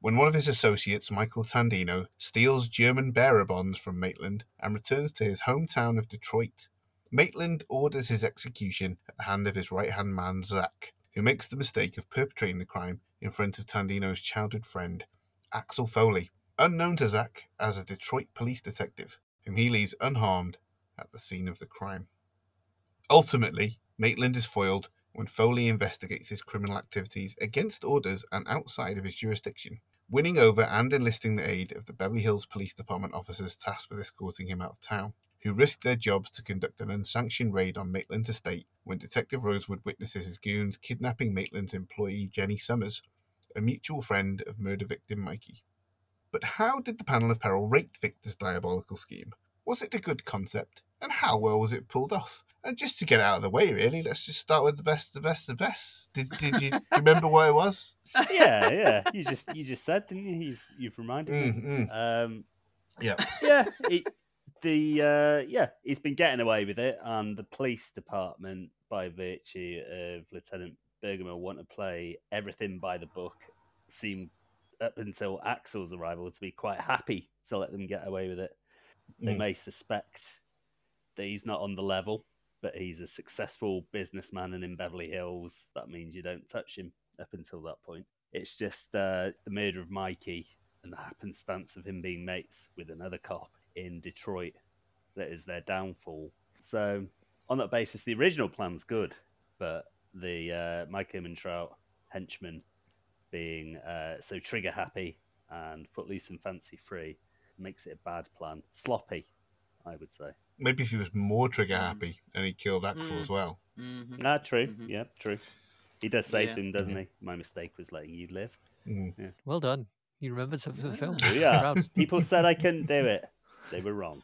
[SPEAKER 1] When one of his associates, Michael Tandino, steals German bearer bonds from Maitland and returns to his hometown of Detroit, Maitland orders his execution at the hand of his right hand man, Zack, who makes the mistake of perpetrating the crime in front of Tandino's childhood friend, Axel Foley, unknown to Zack as a Detroit police detective, whom he leaves unharmed at the scene of the crime. Ultimately, Maitland is foiled when Foley investigates his criminal activities against orders and outside of his jurisdiction, winning over and enlisting the aid of the Beverly Hills Police Department officers tasked with escorting him out of town, who risk their jobs to conduct an unsanctioned raid on Maitland's estate when Detective Rosewood witnesses his goons kidnapping Maitland's employee Jenny Summers, a mutual friend of murder victim Mikey. But how did the panel of peril rate Victor's diabolical scheme? Was it a good concept? And how well was it pulled off? And just to get out of the way, really, let's just start with the best, the best, the best. Did, did you remember what it was?
[SPEAKER 4] Yeah, yeah. You just you just said, didn't you? You've, you've reminded me.
[SPEAKER 1] Mm, mm.
[SPEAKER 4] Um,
[SPEAKER 1] Yeah.
[SPEAKER 4] yeah, it, the uh, yeah, he's been getting away with it, and the police department, by virtue of Lieutenant Bergamo, want to play everything by the book. Seem up until Axel's arrival to be quite happy to let them get away with it. They
[SPEAKER 1] Mm.
[SPEAKER 4] may suspect that he's not on the level, but he's a successful businessman, and in Beverly Hills, that means you don't touch him up until that point. It's just uh, the murder of Mikey and the happenstance of him being mates with another cop in Detroit that is their downfall. So, on that basis, the original plan's good, but the uh, Mike Ehrmantraut henchman being uh, so trigger happy and footloose and fancy free makes it a bad plan. Sloppy, I would say.
[SPEAKER 1] Maybe if he was more trigger happy and he killed Axel
[SPEAKER 3] Mm.
[SPEAKER 1] as well.
[SPEAKER 3] Mhm.
[SPEAKER 4] Ah, true.
[SPEAKER 3] Mhm.
[SPEAKER 4] Yeah, true. He does say
[SPEAKER 3] Yeah.
[SPEAKER 4] to him, doesn't he? My mistake was letting you live.
[SPEAKER 1] Mm.
[SPEAKER 2] Well done. You remembered some of the film.
[SPEAKER 4] Yeah. People said I couldn't do it. They were wrong.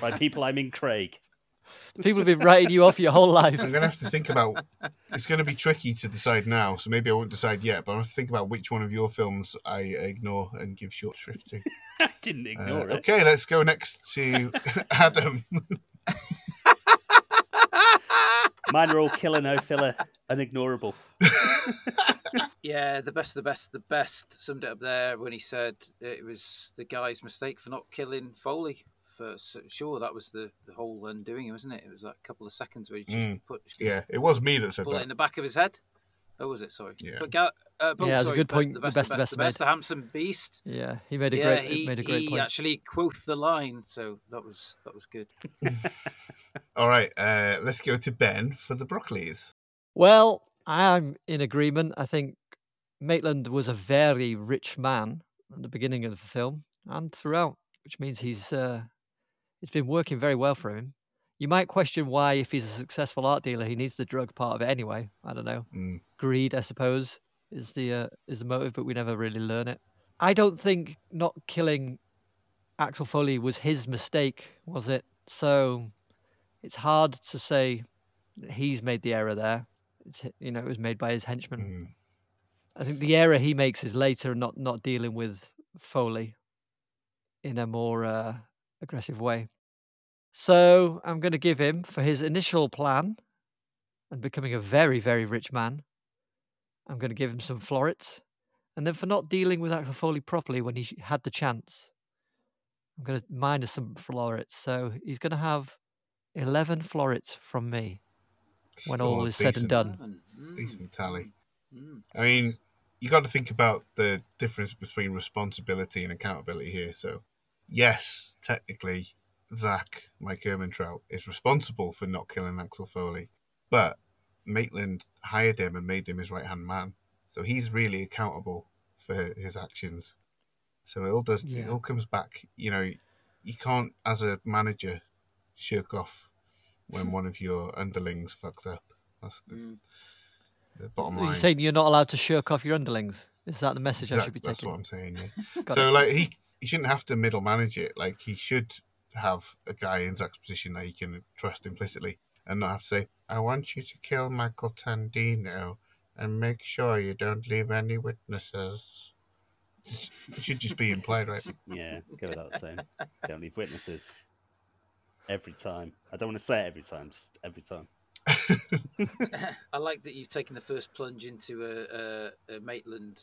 [SPEAKER 4] By people, I mean Craig.
[SPEAKER 2] People have been writing you off your whole life.
[SPEAKER 1] I'm gonna have to think about. It's gonna be tricky to decide now, so maybe I won't decide yet. But I'm gonna think about which one of your films I ignore and give short shrift to.
[SPEAKER 4] I didn't
[SPEAKER 1] Uh,
[SPEAKER 4] ignore it.
[SPEAKER 1] okay, let's go next to Adam.
[SPEAKER 4] Mine are all killer, no filler, unignorable.
[SPEAKER 3] Yeah, the best of the best, the best summed it up there when he said it was the guy's mistake for not killing Foley. For sure, that was the, the whole undoing, wasn't it? It was that couple of seconds where you just
[SPEAKER 1] Mm.
[SPEAKER 3] put
[SPEAKER 1] yeah, it was me that said
[SPEAKER 3] put it
[SPEAKER 1] that.
[SPEAKER 3] in the back of his head. Oh, was it? Sorry.
[SPEAKER 1] Yeah.
[SPEAKER 3] But Ga- uh, but,
[SPEAKER 2] Yeah, that's a
[SPEAKER 3] sorry,
[SPEAKER 2] good point.
[SPEAKER 3] The
[SPEAKER 2] The
[SPEAKER 3] best,
[SPEAKER 2] best,
[SPEAKER 3] the
[SPEAKER 2] the
[SPEAKER 3] best,
[SPEAKER 2] best
[SPEAKER 3] the best,
[SPEAKER 2] made.
[SPEAKER 3] the handsome beast.
[SPEAKER 2] Yeah, he made a
[SPEAKER 3] yeah,
[SPEAKER 2] great
[SPEAKER 3] he,
[SPEAKER 2] made a great
[SPEAKER 3] he
[SPEAKER 2] point.
[SPEAKER 3] actually quoth the line, so that was that was good.
[SPEAKER 1] All right, uh, let's go to Ben for the Broccoli's.
[SPEAKER 2] Well, I'm in agreement. I think Maitland was a very rich man at the beginning of the film and throughout, which means he's uh, it's been working very well for him. You might question why, if he's a successful art dealer, he needs the drug part of it anyway. I don't know.
[SPEAKER 1] Mm.
[SPEAKER 2] Greed, I suppose, is the uh, is the motive, but we never really learn it. I don't think not killing Axel Foley was his mistake, was it? So it's hard to say that he's made the error there. It's, you know, it was made by his henchman.
[SPEAKER 1] Mm.
[SPEAKER 2] I think the error he makes is later not not dealing with Foley in a more uh, aggressive way. So I'm going to give him for his initial plan and becoming a very very rich man. I'm going to give him some florets, and then for not dealing with Axel Foley properly when he had the chance, I'm going to minus some florets. So he's going to have eleven florets from me when all
[SPEAKER 1] Still
[SPEAKER 2] is said and done.
[SPEAKER 3] Eleven. Mm,
[SPEAKER 1] Decent tally.
[SPEAKER 3] mm.
[SPEAKER 1] I mean, you got to think about the difference between responsibility and accountability here. So, yes, technically, Zack, Mike Ehrmantraut, is responsible for not killing Axel Foley, but Maitland hired him and made him his right hand man. So he's really accountable for his actions. So it all does. It all comes back. You know, you can't, as a manager, shirk off when one of your underlings fucks up. That's the,
[SPEAKER 3] Mm.
[SPEAKER 1] the bottom
[SPEAKER 2] Are you
[SPEAKER 1] line.
[SPEAKER 2] saying you're not allowed to shirk off your underlings? Is that the message I should be
[SPEAKER 1] Exact- That's
[SPEAKER 2] taking?
[SPEAKER 1] what I'm saying. Yeah. So
[SPEAKER 2] it.
[SPEAKER 1] like he he shouldn't have to middle manage it. Like he should have a guy in Zack's position that he can trust implicitly, and not have to say, "I want you to kill Michael Tandino and make sure you don't leave any witnesses." It should just be implied, right?
[SPEAKER 4] Yeah, go without saying. Don't leave witnesses. Every time. I don't want to say it every time, just every time.
[SPEAKER 3] I like that you've taken the first plunge into a, a, a Maitland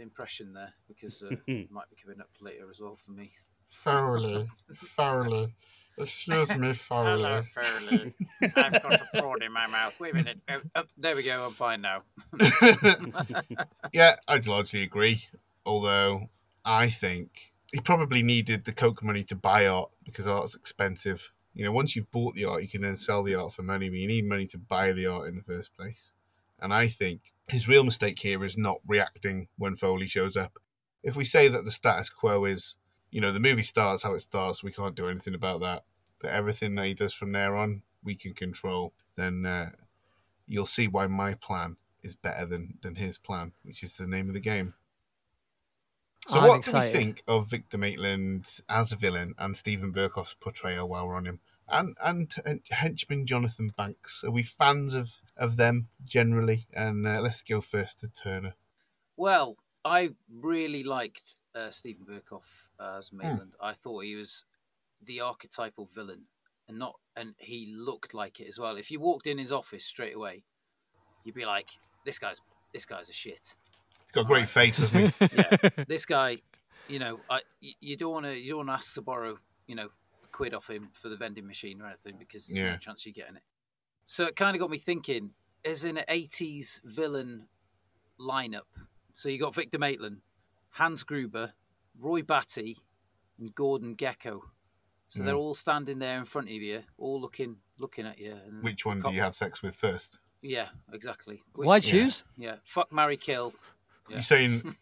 [SPEAKER 3] impression there because uh, it might be coming up later as well for me.
[SPEAKER 1] Thoroughly, thoroughly. Excuse me,
[SPEAKER 3] Hello, Fairley. I've got a prawn in my mouth. Wait a minute. Oh, oh, there we go. I'm fine now.
[SPEAKER 1] yeah, I'd largely agree. Although I think he probably needed the coke money to buy art because art's expensive. You know, once you've bought the art, you can then sell the art for money, but you need money to buy the art in the first place. And I think his real mistake here is not reacting when Foley shows up. If we say that the status quo is, you know, the movie starts how it starts, we can't do anything about that. But everything that he does from there on, we can control. Then uh, you'll see why my plan is better than than his plan, which is the name of the game. So,
[SPEAKER 2] I'm
[SPEAKER 1] what
[SPEAKER 2] excited.
[SPEAKER 1] do we think of Victor Maitland as a villain and Steven Berkoff's portrayal while we're on him, and and, and henchman Jonathan Banks? Are we fans of of them generally? And uh, let's go first to Turner.
[SPEAKER 3] Well, I really liked uh, Steven Berkoff as Maitland. I thought he was the archetypal villain, and not, and he looked like it as well. If you walked in his office straight away, you'd be like, "This guy's this guy's a shit."
[SPEAKER 1] He's got a great face, hasn't he?
[SPEAKER 3] Yeah, this guy, you know, I you don't want to you don't want to ask to borrow, you know, quid off him for the vending machine or anything because there's
[SPEAKER 1] Yeah.
[SPEAKER 3] no chance you're getting it. So it kind of got me thinking, as an '80s villain lineup. So you got Victor Maitland, Hans Gruber, Roy Batty, and Gordon Gekko. So they're
[SPEAKER 1] Mm.
[SPEAKER 3] all standing there in front of you, all looking looking at you. And
[SPEAKER 1] Which one do you have sex with first?
[SPEAKER 3] Yeah, exactly. Which-
[SPEAKER 2] Why
[SPEAKER 1] Yeah.
[SPEAKER 2] choose?
[SPEAKER 3] Yeah, fuck, marry, kill. Yeah.
[SPEAKER 1] You're saying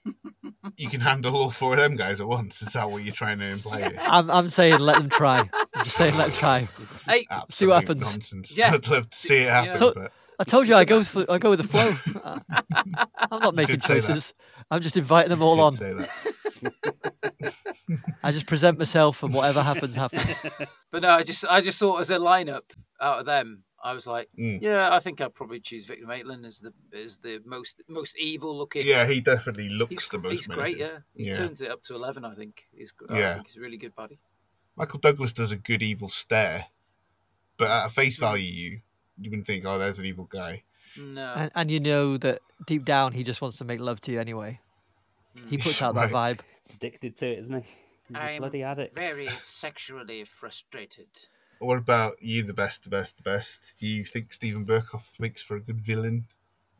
[SPEAKER 1] you can handle all four of them guys at once. Is that what you're trying to imply? here?
[SPEAKER 2] I'm, I'm saying let them try. I'm just saying let them try.
[SPEAKER 3] Hey,
[SPEAKER 1] Absolute
[SPEAKER 2] See what happens.
[SPEAKER 1] Nonsense.
[SPEAKER 3] Yeah.
[SPEAKER 1] I'd love to see it happen,
[SPEAKER 2] So-
[SPEAKER 1] but
[SPEAKER 2] I told you I go for, I go with the flow. Uh, I'm not making
[SPEAKER 1] did that.
[SPEAKER 2] choices. I'm just inviting them all on.
[SPEAKER 1] say that.
[SPEAKER 2] I just present myself, and whatever happens, happens.
[SPEAKER 3] But no, I just I just thought as a lineup out of them, I was like,
[SPEAKER 1] Mm.
[SPEAKER 3] yeah, I think I'd probably choose Victor Maitland as the as the most most evil looking.
[SPEAKER 1] Yeah, he definitely looks
[SPEAKER 3] he's,
[SPEAKER 1] the most
[SPEAKER 3] he's great. Yeah, he
[SPEAKER 1] Yeah.
[SPEAKER 3] turns it up to eleven. I think he's gr- I
[SPEAKER 1] Yeah.
[SPEAKER 3] think he's a really good buddy.
[SPEAKER 1] Michael Douglas does a good evil stare, but at face
[SPEAKER 3] Mm.
[SPEAKER 1] value, you you wouldn't think, oh, there's an evil guy.
[SPEAKER 3] No,
[SPEAKER 2] And, and you know that deep down, he just wants to make love to you anyway. He puts out that
[SPEAKER 1] Right.
[SPEAKER 2] vibe.
[SPEAKER 4] He's addicted to it, isn't he? He's a
[SPEAKER 3] I'm
[SPEAKER 4] bloody addict.
[SPEAKER 3] very sexually frustrated.
[SPEAKER 1] What about you, the best, the best, the best? Do you think Steven Berkoff makes for a good villain?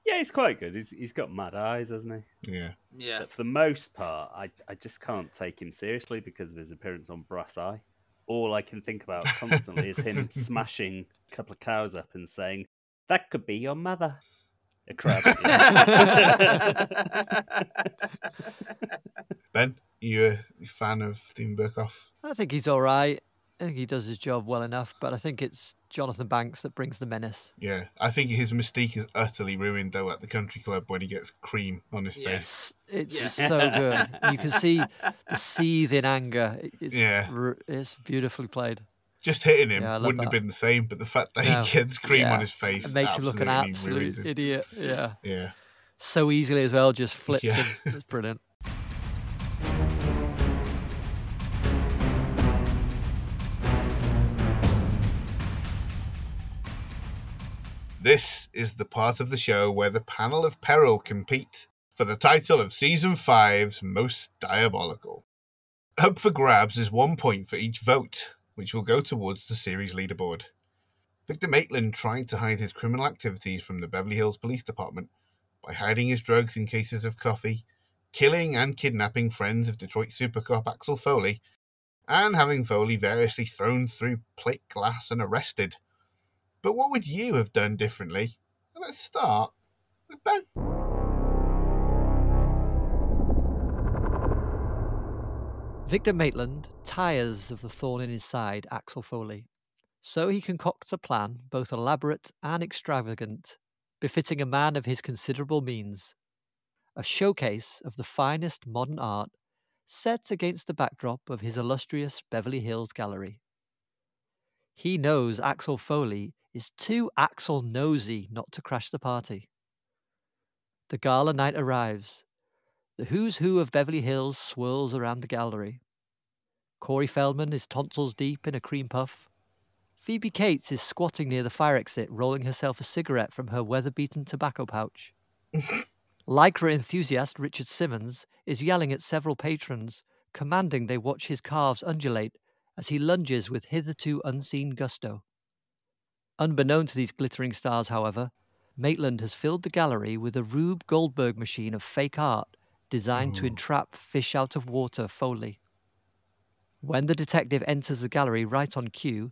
[SPEAKER 4] Yeah, he's quite good. He's he's got mad eyes, hasn't he?
[SPEAKER 1] Yeah.
[SPEAKER 3] Yeah.
[SPEAKER 4] But for the most part, I I just can't take him seriously because of his appearance on Brass Eye. All I can think about constantly is him smashing a couple of cows up and saying, "That could be your mother." A crab.
[SPEAKER 1] Ben, you a fan of Steven Berkoff?
[SPEAKER 2] I think he's all right. I think he does his job well enough, but I think it's Jonathan Banks that brings the menace.
[SPEAKER 1] Yeah. I think his mystique is utterly ruined, though, at the country club when he gets cream on his face.
[SPEAKER 2] It's, it's
[SPEAKER 3] Yeah.
[SPEAKER 2] so good. You can see the seething anger. It's,
[SPEAKER 1] Yeah.
[SPEAKER 2] it's beautifully played.
[SPEAKER 1] Just hitting him
[SPEAKER 2] Yeah,
[SPEAKER 1] wouldn't have been the same, but the fact that
[SPEAKER 2] No.
[SPEAKER 1] he gets cream
[SPEAKER 2] Yeah.
[SPEAKER 1] on his face
[SPEAKER 2] It makes him look an
[SPEAKER 1] absolutely
[SPEAKER 2] absolute idiot. Yeah.
[SPEAKER 1] Yeah.
[SPEAKER 2] So easily as well, just flips
[SPEAKER 1] Yeah.
[SPEAKER 2] him. It's brilliant.
[SPEAKER 1] This is the part of the show where the panel of peril compete for the title of season five's most diabolical. Up for grabs is one point for each vote, which will go towards the series leaderboard. Victor Maitland tried to hide his criminal activities from the Beverly Hills Police Department by hiding his drugs in cases of coffee, killing and kidnapping friends of Detroit supercop Axel Foley, and having Foley variously thrown through plate glass and arrested. But what would you have done differently? Let's start with Ben.
[SPEAKER 2] Victor Maitland tires of the thorn in his side, Axel Foley. So he concocts a plan, both elaborate and extravagant, befitting a man of his considerable means. A showcase of the finest modern art set against the backdrop of his illustrious Beverly Hills gallery. He knows Axel Foley is too Axel nosy not to crash the party. The gala night arrives. The who's who of Beverly Hills swirls around the gallery. Corey Feldman is tonsils deep in a cream puff. Phoebe Cates is squatting near the fire exit, rolling herself a cigarette from her weather beaten tobacco pouch. Lycra enthusiast Richard Simmons is yelling at several patrons, commanding they watch his calves undulate as he lunges with hitherto unseen gusto. Unbeknown to these glittering stars, however, Maitland has filled the gallery with a Rube Goldberg machine of fake art designed to entrap fish out of water Foley. When the detective enters the gallery right on cue,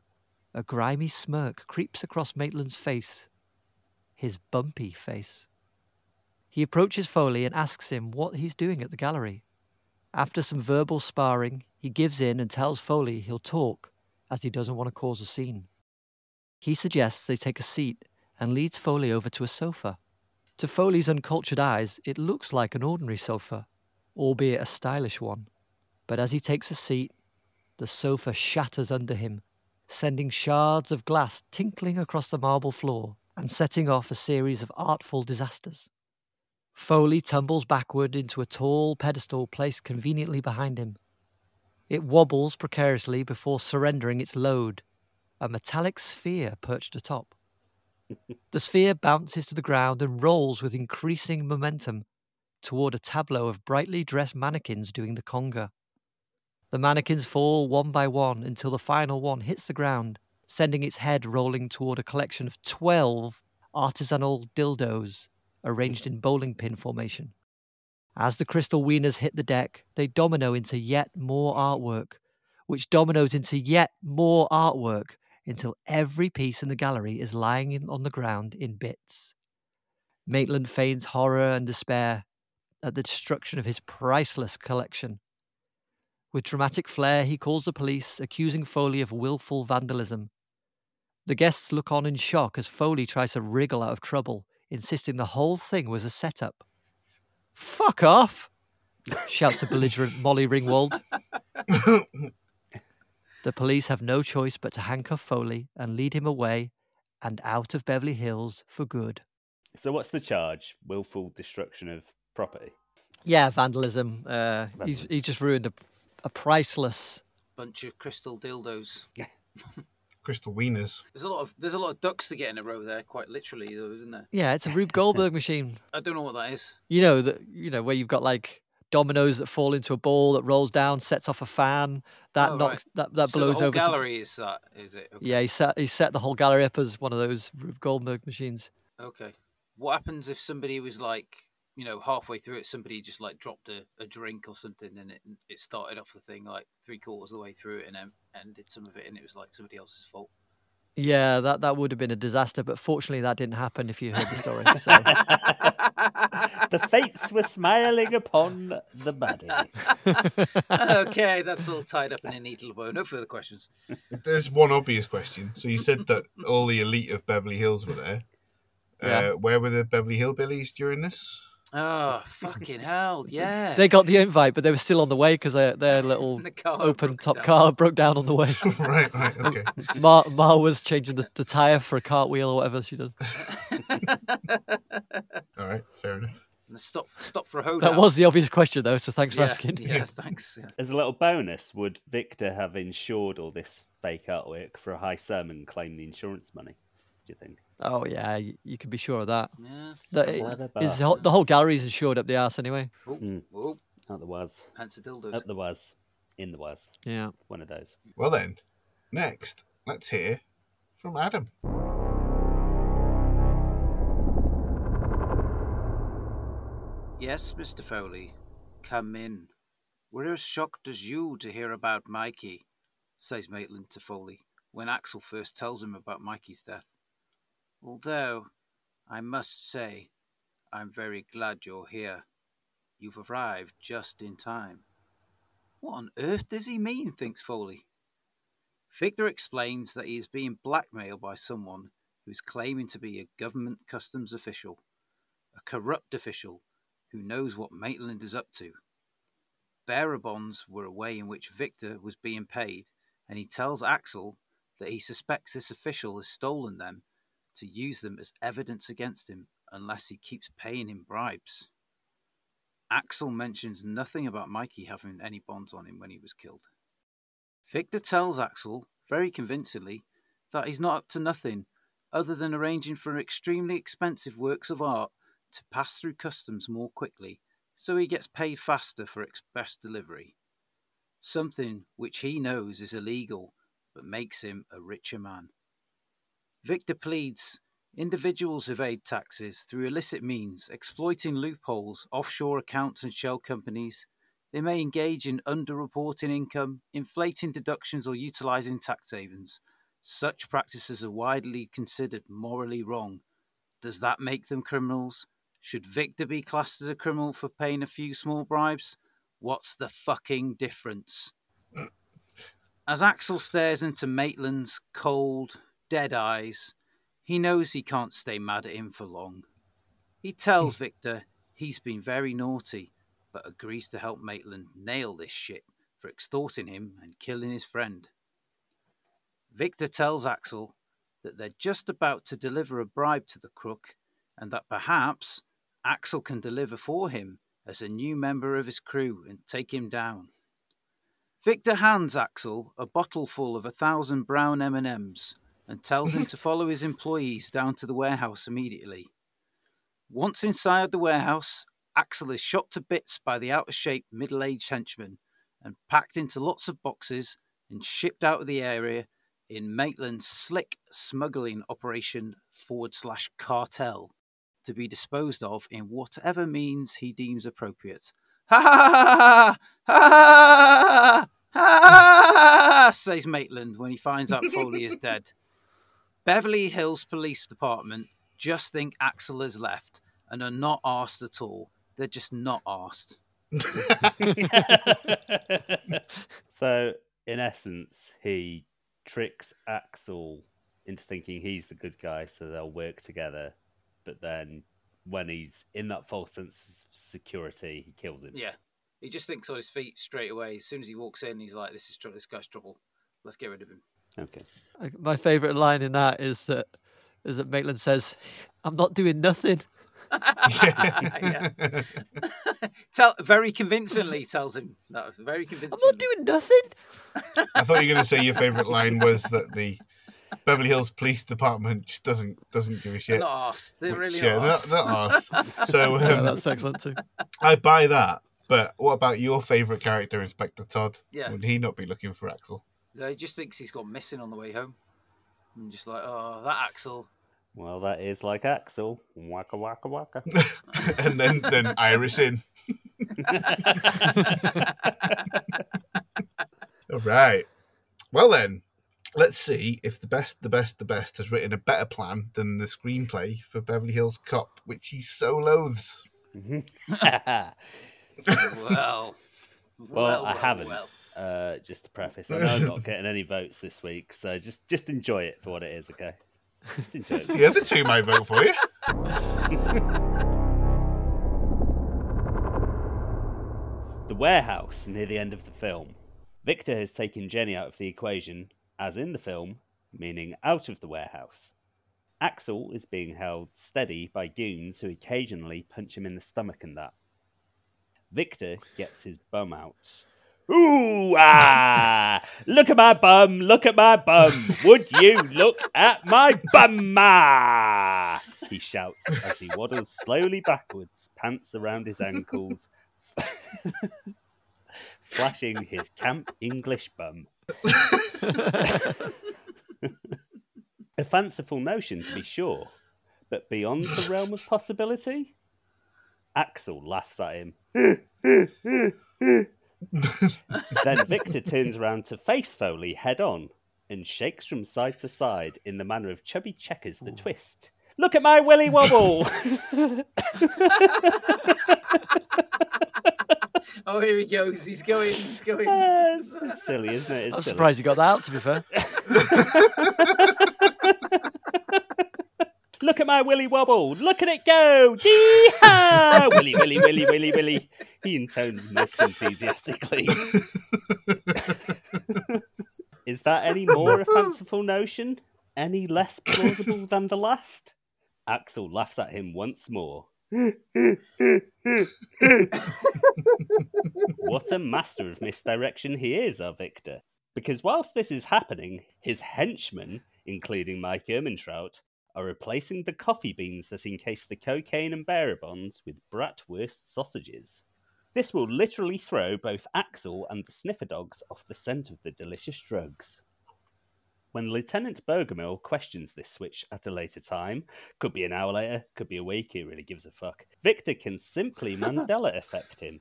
[SPEAKER 2] a grimy smirk creeps across Maitland's face. His bumpy face. He approaches Foley and asks him what he's doing at the gallery. After some verbal sparring, he gives in and tells Foley he'll talk, as he doesn't want to cause a scene. He suggests they take a seat and leads Foley over to a sofa. To Foley's uncultured eyes, it looks like an ordinary sofa, albeit a stylish one. But as he takes a seat, the sofa shatters under him, sending shards of glass tinkling across the marble floor and setting off a series of artful disasters. Foley tumbles backward into a tall pedestal placed conveniently behind him. It wobbles precariously before surrendering its load, a metallic sphere perched atop. the sphere bounces to the ground and rolls with increasing momentum toward a tableau of brightly dressed mannequins doing the conga. The mannequins fall one by one until the final one hits the ground, sending its head rolling toward a collection of 12 artisanal dildos arranged in bowling pin formation. As the crystal wieners hit the deck, they domino into yet more artwork, which dominoes into yet more artwork until every piece in the gallery is lying in, on the ground in bits. Maitland feigns horror and despair at the destruction of his priceless collection. With dramatic flair, he calls the police, accusing Foley of willful vandalism. The guests look on in shock as Foley tries to wriggle out of trouble, insisting the whole thing was a setup. Fuck off! shouts a belligerent Molly Ringwald. The police have no choice but to handcuff Foley and lead him away and out of Beverly Hills for good.
[SPEAKER 4] So what's the charge? Willful destruction of property.
[SPEAKER 2] Yeah, vandalism. Uh, he's
[SPEAKER 4] Vandalism.
[SPEAKER 2] he's just ruined a, a priceless.
[SPEAKER 3] Bunch of crystal dildos. Yeah.
[SPEAKER 1] crystal Wieners.
[SPEAKER 3] There's a lot of there's a lot of ducks to get in a row there, quite literally, though, isn't there?
[SPEAKER 2] Yeah, it's a Rube Goldberg machine.
[SPEAKER 3] I don't know what that is.
[SPEAKER 2] You know that you know where you've got like dominoes that fall into a ball that rolls down, sets off a fan that
[SPEAKER 3] Oh, right.
[SPEAKER 2] knocks that that
[SPEAKER 3] so
[SPEAKER 2] blows
[SPEAKER 3] the whole
[SPEAKER 2] over. some-
[SPEAKER 3] gallery is that, is it? Okay.
[SPEAKER 2] Yeah, he set he set the whole gallery up as one of those Goldberg machines.
[SPEAKER 3] Okay. what happens if somebody was like, you know, halfway through it, somebody just like dropped a, a drink or something, and it it started off the thing like three quarters of the way through it, and then ended some of it, and it was like somebody else's fault.
[SPEAKER 2] Yeah, that that would have been a disaster, but fortunately that didn't happen. If you heard the story, so.
[SPEAKER 4] the fates were smiling upon the baddie.
[SPEAKER 3] okay, that's all tied up in a neat little bow. No further questions.
[SPEAKER 1] There's one obvious question. So you said that all the elite of Beverly Hills were there.
[SPEAKER 2] Yeah.
[SPEAKER 1] Uh, where were the Beverly Hillbillies during this?
[SPEAKER 3] Oh, fucking hell, yeah.
[SPEAKER 2] they got the invite, but they were still on the way because their their little
[SPEAKER 3] The
[SPEAKER 2] open top
[SPEAKER 3] down.
[SPEAKER 2] car broke down on the way.
[SPEAKER 1] right, right, okay.
[SPEAKER 2] Mar Mar was changing the, the tire for a cartwheel or whatever she does.
[SPEAKER 1] All right, fair enough.
[SPEAKER 3] And stop, stop for a hold.
[SPEAKER 2] That was the obvious question though, so thanks for asking.
[SPEAKER 3] Yeah, thanks. Yeah.
[SPEAKER 4] As a little bonus, would Victor have insured all this fake artwork for a high sum and claim the insurance money? Do you think?
[SPEAKER 2] Oh yeah, you, you can be sure of that.
[SPEAKER 3] Yeah.
[SPEAKER 2] The,
[SPEAKER 4] Clever
[SPEAKER 2] his whole, the whole gallery's insured up the ass anyway.
[SPEAKER 3] Oh,
[SPEAKER 4] Mm.
[SPEAKER 3] oh,
[SPEAKER 4] Out the was,
[SPEAKER 3] pants dildos.
[SPEAKER 4] up the was, in the was.
[SPEAKER 2] Yeah.
[SPEAKER 4] One of those.
[SPEAKER 1] Well then, next, let's hear from Adam.
[SPEAKER 3] Yes, Mr. Foley. Come in. We're as shocked as you to hear about Mikey, says Maitland to Foley when Axel first tells him about Mikey's death. Although, I must say, I'm very glad you're here. You've arrived just in time. What on earth does he mean? thinks Foley. Victor explains that he is being blackmailed by someone who is claiming to be a government customs official, a corrupt official who knows what Maitland is up to. Bearer bonds were a way in which Victor was being paid, and he tells Axel that he suspects this official has stolen them to use them as evidence against him unless he keeps paying him bribes. Axel mentions nothing about Mikey having any bonds on him when he was killed. Victor tells Axel, very convincingly, that he's not up to nothing other than arranging for extremely expensive works of art to pass through customs more quickly so he gets paid faster for express delivery. Something which he knows is illegal but makes him a richer man. Victor pleads individuals evade taxes through illicit means, exploiting loopholes, offshore accounts, and shell companies. They may engage in underreporting income, inflating deductions, or utilizing tax havens. Such practices are widely considered morally wrong. Does that make them criminals? Should Victor be classed as a criminal for paying a few small bribes? What's the fucking difference? As Axel stares into Maitland's cold, dead eyes, he knows he can't stay mad at him for long. He tells hmm. Victor he's been very naughty, but agrees to help Maitland nail this shit for extorting him and killing his friend. Victor tells Axel that they're just about to deliver a bribe to the crook and that perhaps Axel can deliver for him as a new member of his crew and take him down. Victor hands Axel a bottle full of a thousand brown M&Ms and tells him to follow his employees down to the warehouse immediately. Once inside the warehouse, Axel is shot to bits by the out-of-shape middle-aged henchman and packed into lots of boxes and shipped out of the area in Maitland's slick smuggling operation forward slash cartel to be disposed of in whatever means he deems appropriate. Ha ha ha ha ha ha says Maitland when he finds out Foley is dead. Beverly Hills Police Department just think Axel has left and are not asked at all. They're just not asked.
[SPEAKER 4] so, in essence, he tricks Axel into thinking he's the good guy, so they'll work together. But then, when he's in that false sense of security, he kills him.
[SPEAKER 3] Yeah. He just thinks on his feet straight away. As soon as he walks in, he's like, "This is tr- this guy's trouble. Let's get rid of him."
[SPEAKER 4] Okay.
[SPEAKER 2] My favourite line in that is that is that Maitland says, "I'm not doing nothing."
[SPEAKER 3] yeah. Tell very convincingly tells him that was very
[SPEAKER 2] I'm not doing nothing.
[SPEAKER 1] I thought you were going to say your favourite line was that the Beverly Hills Police Department just doesn't doesn't give a
[SPEAKER 3] They're
[SPEAKER 1] shit.
[SPEAKER 3] not asked. They're
[SPEAKER 1] Which,
[SPEAKER 3] really
[SPEAKER 1] yeah,
[SPEAKER 3] not
[SPEAKER 1] they're
[SPEAKER 3] asked.
[SPEAKER 1] not- they're not asked. So
[SPEAKER 2] Yeah,
[SPEAKER 1] um,
[SPEAKER 2] that's excellent too.
[SPEAKER 1] I buy that. But what about your favourite character, Inspector Todd?
[SPEAKER 3] Yeah.
[SPEAKER 1] Would he not be looking for Axel?
[SPEAKER 3] No, he just thinks he's gone missing on the way home. And just like, oh, that Axel.
[SPEAKER 4] Well, that is like Axel. Waka waka waka.
[SPEAKER 1] and then then Iris in. All right. Well then, let's see if the best, the best, the best has written a better plan than the screenplay for Beverly Hills Cop, which he so loathes.
[SPEAKER 3] well,
[SPEAKER 4] Well,
[SPEAKER 3] well,
[SPEAKER 4] I haven't.
[SPEAKER 3] well.
[SPEAKER 4] uh, just to preface, I know I'm not getting any votes this week, so just just enjoy it for what it is, okay? Just enjoy it.
[SPEAKER 1] The other two might vote for you.
[SPEAKER 4] The warehouse near the end of the film. Victor has taken Jenny out of the equation, as in the film, meaning out of the warehouse. Axel is being held steady by goons who occasionally punch him in the stomach and that. Victor gets his bum out. Ooh, ah! Look at my bum, look at my bum. Would you look at my bum? He shouts as he waddles slowly backwards, pants around his ankles, flashing his camp English bum. A fanciful notion, to be sure, but beyond the realm of possibility? Axel laughs at him. then Victor turns around to face Foley head on and shakes from side to side in the manner of Chubby Checkers the Twist. Look at my willy wobble!
[SPEAKER 3] Oh, here he goes. He's going. He's going.
[SPEAKER 4] It's, it's silly, isn't it? It's
[SPEAKER 2] I'm
[SPEAKER 4] silly.
[SPEAKER 2] surprised you got that out, to be fair.
[SPEAKER 4] Look at my willy wobble! Look at it go! Yee-haw! willy, willy, willy, willy, willy. He intones most enthusiastically. Is that any more a fanciful notion? Any less plausible than the last? Axel laughs at him once more. What a master of misdirection he is, our Victor. Because whilst this is happening, his henchmen, including Mike Ermintrout, are replacing the coffee beans that encase the cocaine and bearer bonds with bratwurst sausages. This will literally throw both Axel and the sniffer dogs off the scent of the delicious drugs. When Lieutenant Bogomil questions this switch at a later time, could be an hour later, could be a week, he really gives a fuck, Victor can simply Mandela affect him.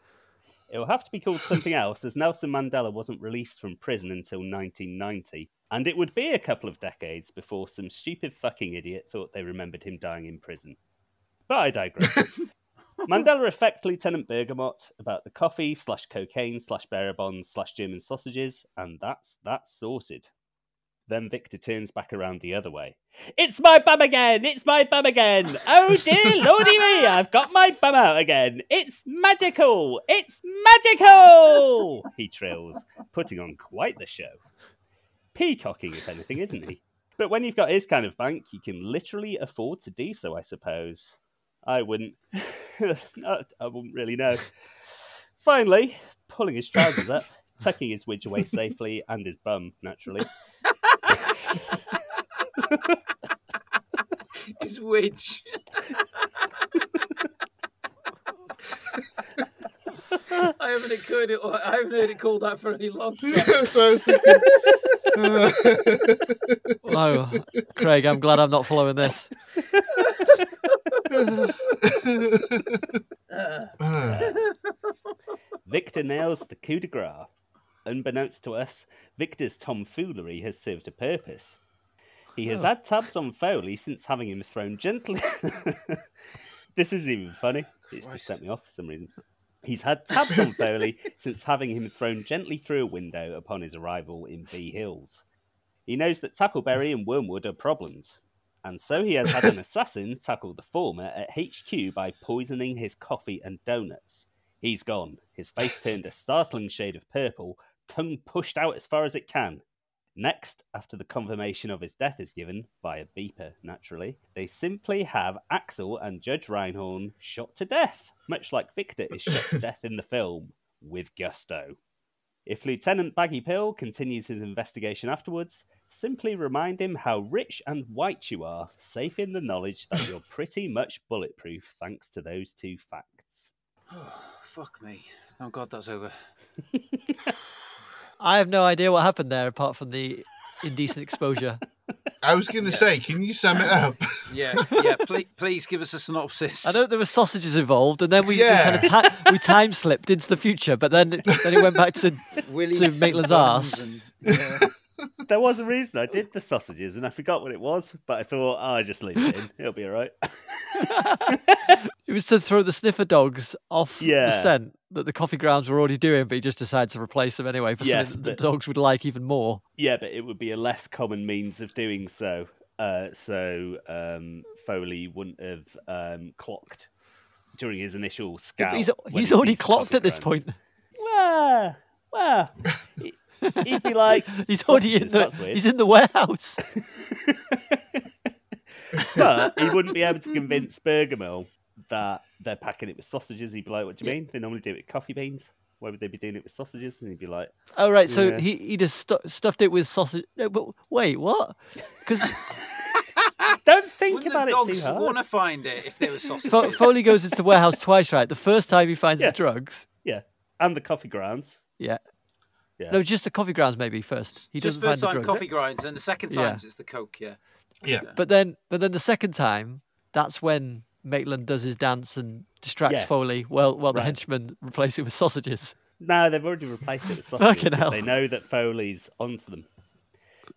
[SPEAKER 4] It will have to be called something else, as Nelson Mandela wasn't released from prison until 1990, and it would be a couple of decades before some stupid fucking idiot thought they remembered him dying in prison. But I digress. Mandela affect Lieutenant Bergamot about the coffee slash cocaine slash bearer bonds slash German sausages, and that's that's sorted. Then Victor turns back around the other way. It's my bum again! It's my bum again! Oh dear lordy me! I've got my bum out again! It's magical! It's magical! He trills, putting on quite the show. Peacocking, if anything, isn't he? But when you've got his kind of bank, you can literally afford to do so, I suppose. I wouldn't. I I wouldn't really know. Finally, pulling his trousers up, tucking his widge away safely, and his bum, naturally.
[SPEAKER 3] His witch. I haven't heard it. I haven't heard it called that for any long time.
[SPEAKER 1] so I was
[SPEAKER 2] Oh, Craig, I'm glad I'm not following this.
[SPEAKER 4] Victor nails the coup de grace. Unbeknownst to us, Victor's tomfoolery has served a purpose. He has oh. had tabs on Foley since having him thrown gently. this isn't even funny. It's just set me off for some reason. He's had tabs on Foley since having him thrown gently through a window upon his arrival in B Hills. He knows that Tackleberry and Wormwood are problems, and so he has had an assassin tackle the former at HQ by poisoning his coffee and donuts. He's gone, his face turned a startling shade of purple, tongue pushed out as far as it can. Next, after the confirmation of his death is given, by a beeper, naturally, they simply have Axel and Judge Reinhorn shot to death, much like Victor is shot to death in the film, with gusto. If Lieutenant Baggy Pill continues his investigation afterwards, simply remind him how rich and white you are, safe in the knowledge that you're pretty much bulletproof thanks to those two facts.
[SPEAKER 3] Oh, fuck me. Oh God, that's over.
[SPEAKER 2] I have no idea what happened there apart from the indecent exposure.
[SPEAKER 1] I was going to say, can you sum it up?
[SPEAKER 3] Yeah, yeah. Please, please give us a synopsis.
[SPEAKER 2] I know there were sausages involved, and then we,
[SPEAKER 1] Yeah.
[SPEAKER 2] we kind of ti- we time slipped into the future, but then then it went back to
[SPEAKER 3] Willy's
[SPEAKER 2] to Maitland's
[SPEAKER 3] buns
[SPEAKER 2] arse.
[SPEAKER 3] and- yeah.
[SPEAKER 4] There was a reason I did the sausages, and I forgot what it was. But I thought, oh, I'll just leave it in. It'll be all right.
[SPEAKER 2] it was to throw the sniffer dogs off the scent that the coffee grounds were already doing, but he just decided to replace them anyway for
[SPEAKER 4] Yes,
[SPEAKER 2] something
[SPEAKER 4] but-
[SPEAKER 2] the dogs would like even more.
[SPEAKER 4] yeah, but it would be a less common means of doing so. Uh, so um, Foley wouldn't have um, clocked during his initial
[SPEAKER 2] Yeah,
[SPEAKER 4] scout.
[SPEAKER 2] he's he's
[SPEAKER 4] he
[SPEAKER 2] already clocked at this
[SPEAKER 4] grounds.
[SPEAKER 2] point.
[SPEAKER 4] Well, well, he- he'd be like,
[SPEAKER 2] He's already in the he's in the warehouse.
[SPEAKER 4] but he wouldn't be able to convince Bergamo that they're packing it with sausages. He'd be like, "What do you
[SPEAKER 2] Yeah.
[SPEAKER 4] mean? They normally do it with coffee beans. Why would they be doing it with sausages?" And he'd be like,
[SPEAKER 2] Oh right, so
[SPEAKER 4] Yeah.
[SPEAKER 2] he he just stu- stuffed it with sausage. No, but wait, what? Because
[SPEAKER 4] "Don't think
[SPEAKER 3] Wouldn't
[SPEAKER 4] about
[SPEAKER 3] the
[SPEAKER 4] it
[SPEAKER 3] dogs
[SPEAKER 4] too hard."
[SPEAKER 3] want to find it if there was sausages?
[SPEAKER 2] Fo- Foley goes into the warehouse twice, right? The first time he finds
[SPEAKER 4] Yeah.
[SPEAKER 2] the drugs.
[SPEAKER 4] Yeah, and the coffee grounds.
[SPEAKER 2] Yeah.
[SPEAKER 4] Yeah.
[SPEAKER 2] No, just the coffee grounds maybe first. He
[SPEAKER 3] Just
[SPEAKER 2] doesn't find
[SPEAKER 3] first
[SPEAKER 2] the
[SPEAKER 3] time
[SPEAKER 2] drugs.
[SPEAKER 3] coffee grounds, and the second
[SPEAKER 2] Yeah.
[SPEAKER 3] it's the coke. Yeah.
[SPEAKER 1] Yeah.
[SPEAKER 2] But then, but then the second time, that's when Maitland does his dance and distracts
[SPEAKER 4] Yeah.
[SPEAKER 2] Foley. While while the
[SPEAKER 4] Right.
[SPEAKER 2] henchmen replace it with sausages.
[SPEAKER 4] No, they've already replaced it with sausages.
[SPEAKER 2] Hell.
[SPEAKER 4] They know that Foley's onto them.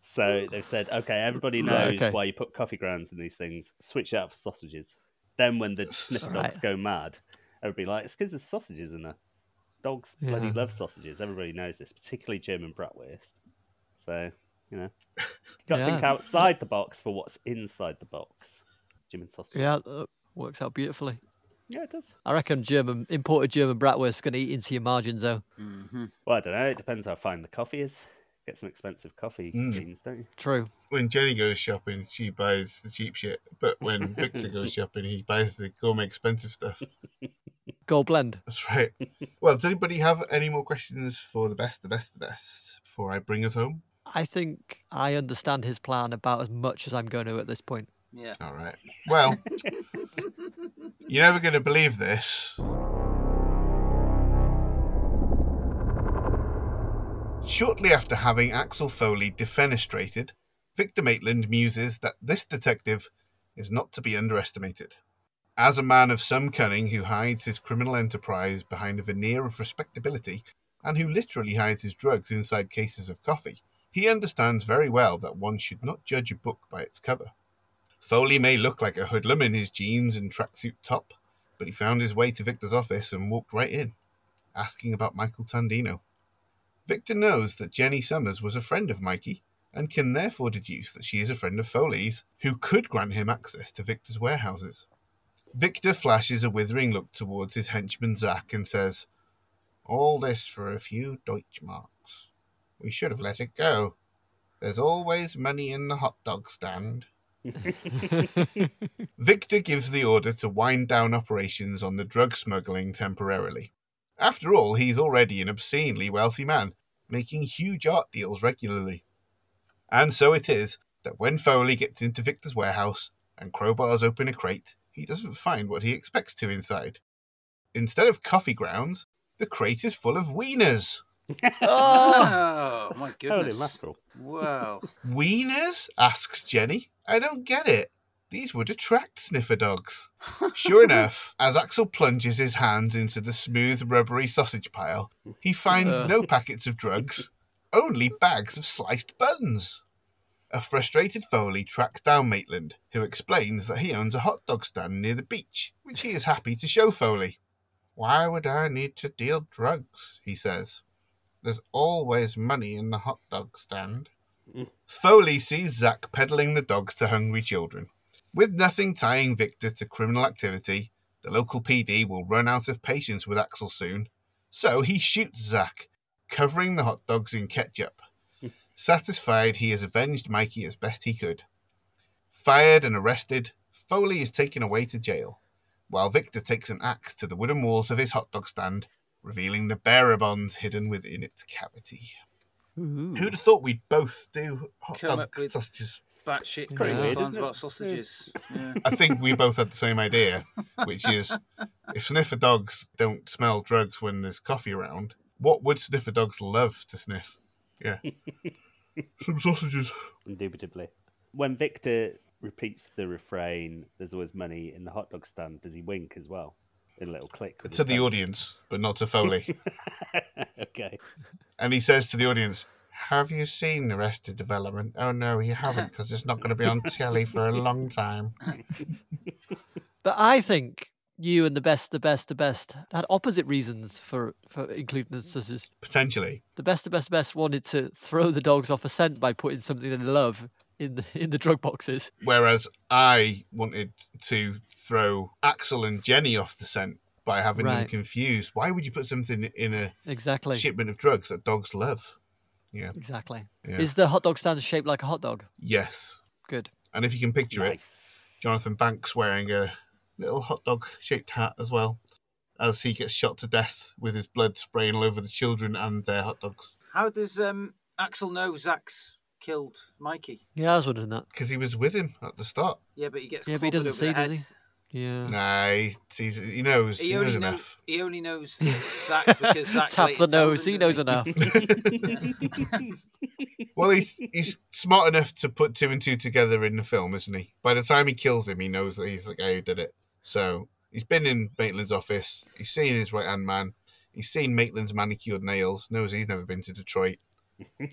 [SPEAKER 4] So they've said, okay, everybody knows
[SPEAKER 2] Right, okay.
[SPEAKER 4] why you put coffee grounds in these things. Switch out for sausages. Then when the sniffer dogs go mad, everybody like, it's because there's sausages in there. Dogs bloody love sausages. Everybody knows this, particularly German bratwurst. So, you know, you got to think outside the box for what's inside the box. German sausage.
[SPEAKER 2] Yeah, uh, works out beautifully.
[SPEAKER 4] yeah, it does.
[SPEAKER 2] I reckon German imported German bratwurst is going to eat into your margins though.
[SPEAKER 3] Mm-hmm.
[SPEAKER 4] Well, I don't know. It depends how fine the coffee is. Get some expensive coffee
[SPEAKER 1] Mm.
[SPEAKER 4] beans, don't you?
[SPEAKER 2] True.
[SPEAKER 1] When Jenny goes shopping, she buys the cheap shit. But when Victor goes shopping, he buys the gourmet expensive stuff.
[SPEAKER 2] Gold blend.
[SPEAKER 1] That's right. Well, does anybody have any more questions for the best, the best, the best before I bring us home?
[SPEAKER 2] I think I understand his plan about as much as I'm going to at this point.
[SPEAKER 3] Yeah.
[SPEAKER 1] All right. Well, you're never going to believe this. Shortly after having Axel Foley defenestrated, Victor Maitland muses that this detective is not to be underestimated. As a man of some cunning who hides his criminal enterprise behind a veneer of respectability and who literally hides his drugs inside cases of coffee, he understands very well that one should not judge a book by its cover. Foley may look like a hoodlum in his jeans and tracksuit top, but he found his way to Victor's office and walked right in, asking about Michael Tandino. Victor knows that Jenny Summers was a friend of Mikey and can therefore deduce that she is a friend of Foley's, who could grant him access to Victor's warehouses. Victor flashes a withering look towards his henchman Zack and says, All this for a few Deutschmarks. We should have let it go. There's always money in the hot dog stand. Victor gives the order to wind down operations on the drug smuggling temporarily. After all, he's already an obscenely wealthy man, making huge art deals regularly. And so it is that when Foley gets into Victor's warehouse and crowbars open a crate, he doesn't find what he expects to inside. Instead of coffee grounds, the crate is full of wieners.
[SPEAKER 2] Oh,
[SPEAKER 3] Oh my
[SPEAKER 4] Holy
[SPEAKER 3] goodness!
[SPEAKER 4] mackerel.
[SPEAKER 3] Wow.
[SPEAKER 1] Wieners? asks Jenny. I don't get it. These would attract sniffer dogs. Sure enough, as Axel plunges his hands into the smooth, rubbery sausage pile, he finds
[SPEAKER 2] Ugh.
[SPEAKER 1] no packets of drugs, only bags of sliced buns. A frustrated Foley tracks down Maitland, who explains that he owns a hot dog stand near the beach, which he is happy to show Foley. Why would I need to deal drugs? he says. There's always money in the hot dog stand. Mm. Foley sees Zack peddling the dogs to hungry children. With nothing tying Victor to criminal activity, the local PD will run out of patience with Axel soon, so he shoots Zack, covering the hot dogs in ketchup. Mm. Satisfied he has avenged Mikey as best he could. Fired and arrested, Foley is taken away to jail, while Victor takes an axe to the wooden walls of his hot dog stand, revealing the bearer bonds hidden within its cavity.
[SPEAKER 2] Ooh.
[SPEAKER 1] Who'd have thought we'd both do hot
[SPEAKER 3] Come
[SPEAKER 1] dog
[SPEAKER 3] with-
[SPEAKER 1] sausages?
[SPEAKER 3] Batshit
[SPEAKER 2] Pretty
[SPEAKER 3] crazy
[SPEAKER 4] weird,
[SPEAKER 3] plans
[SPEAKER 4] isn't it?
[SPEAKER 3] about sausages. Yeah.
[SPEAKER 1] I think we both had the same idea, which is if sniffer dogs don't smell drugs when there's coffee around, what would sniffer dogs love to sniff? Yeah. Some sausages.
[SPEAKER 4] Indubitably. When Victor repeats the refrain, "There's always money in the hot dog stand," does he wink as well? In a little click.
[SPEAKER 1] To the
[SPEAKER 4] thumb?
[SPEAKER 1] audience, but not to Foley.
[SPEAKER 4] okay.
[SPEAKER 1] and he says to the audience, Have you seen Arrested Development? Oh, no, you haven't, because it's not going to be on telly for a long time.
[SPEAKER 2] But I think you and the best, the best, the best had opposite reasons for for including the sisters.
[SPEAKER 1] Potentially.
[SPEAKER 2] The best, the best, the best wanted to throw the dogs off a scent by putting something they love in the in the drug boxes.
[SPEAKER 1] Whereas I wanted to throw Axel and Jenny off the scent by having them confused. Why would you put something in a
[SPEAKER 2] Exactly.
[SPEAKER 1] shipment of drugs that dogs love? Yeah.
[SPEAKER 2] Exactly.
[SPEAKER 1] Yeah.
[SPEAKER 2] Is the hot dog stand shaped like a hot dog?
[SPEAKER 1] Yes.
[SPEAKER 2] Good.
[SPEAKER 1] And if you can picture it, Jonathan Banks wearing a little hot dog shaped hat as well, as he gets shot to death with his blood spraying all over the children and their hot dogs.
[SPEAKER 3] How does um, Axel know Zack's killed Mikey?
[SPEAKER 2] Yeah, I was wondering that.
[SPEAKER 1] Because he was with him at the start.
[SPEAKER 3] Yeah, but he gets
[SPEAKER 2] Yeah, but he doesn't see, does he? Yeah.
[SPEAKER 1] Nah, he, he's, he knows. He,
[SPEAKER 3] He
[SPEAKER 1] knows
[SPEAKER 3] only knows.
[SPEAKER 1] enough.
[SPEAKER 3] He only knows Zack because Zack
[SPEAKER 2] Tap the
[SPEAKER 3] tells
[SPEAKER 2] nose.
[SPEAKER 3] him,
[SPEAKER 2] He
[SPEAKER 3] doesn't
[SPEAKER 2] knows enough.
[SPEAKER 1] Well, he's he's smart enough to put two and two together in the film, isn't he? By the time he kills him, he knows that he's the guy who did it. So he's been in Maitland's office. He's seen his right hand man. He's seen Maitland's manicured nails. Knows he's never been to Detroit.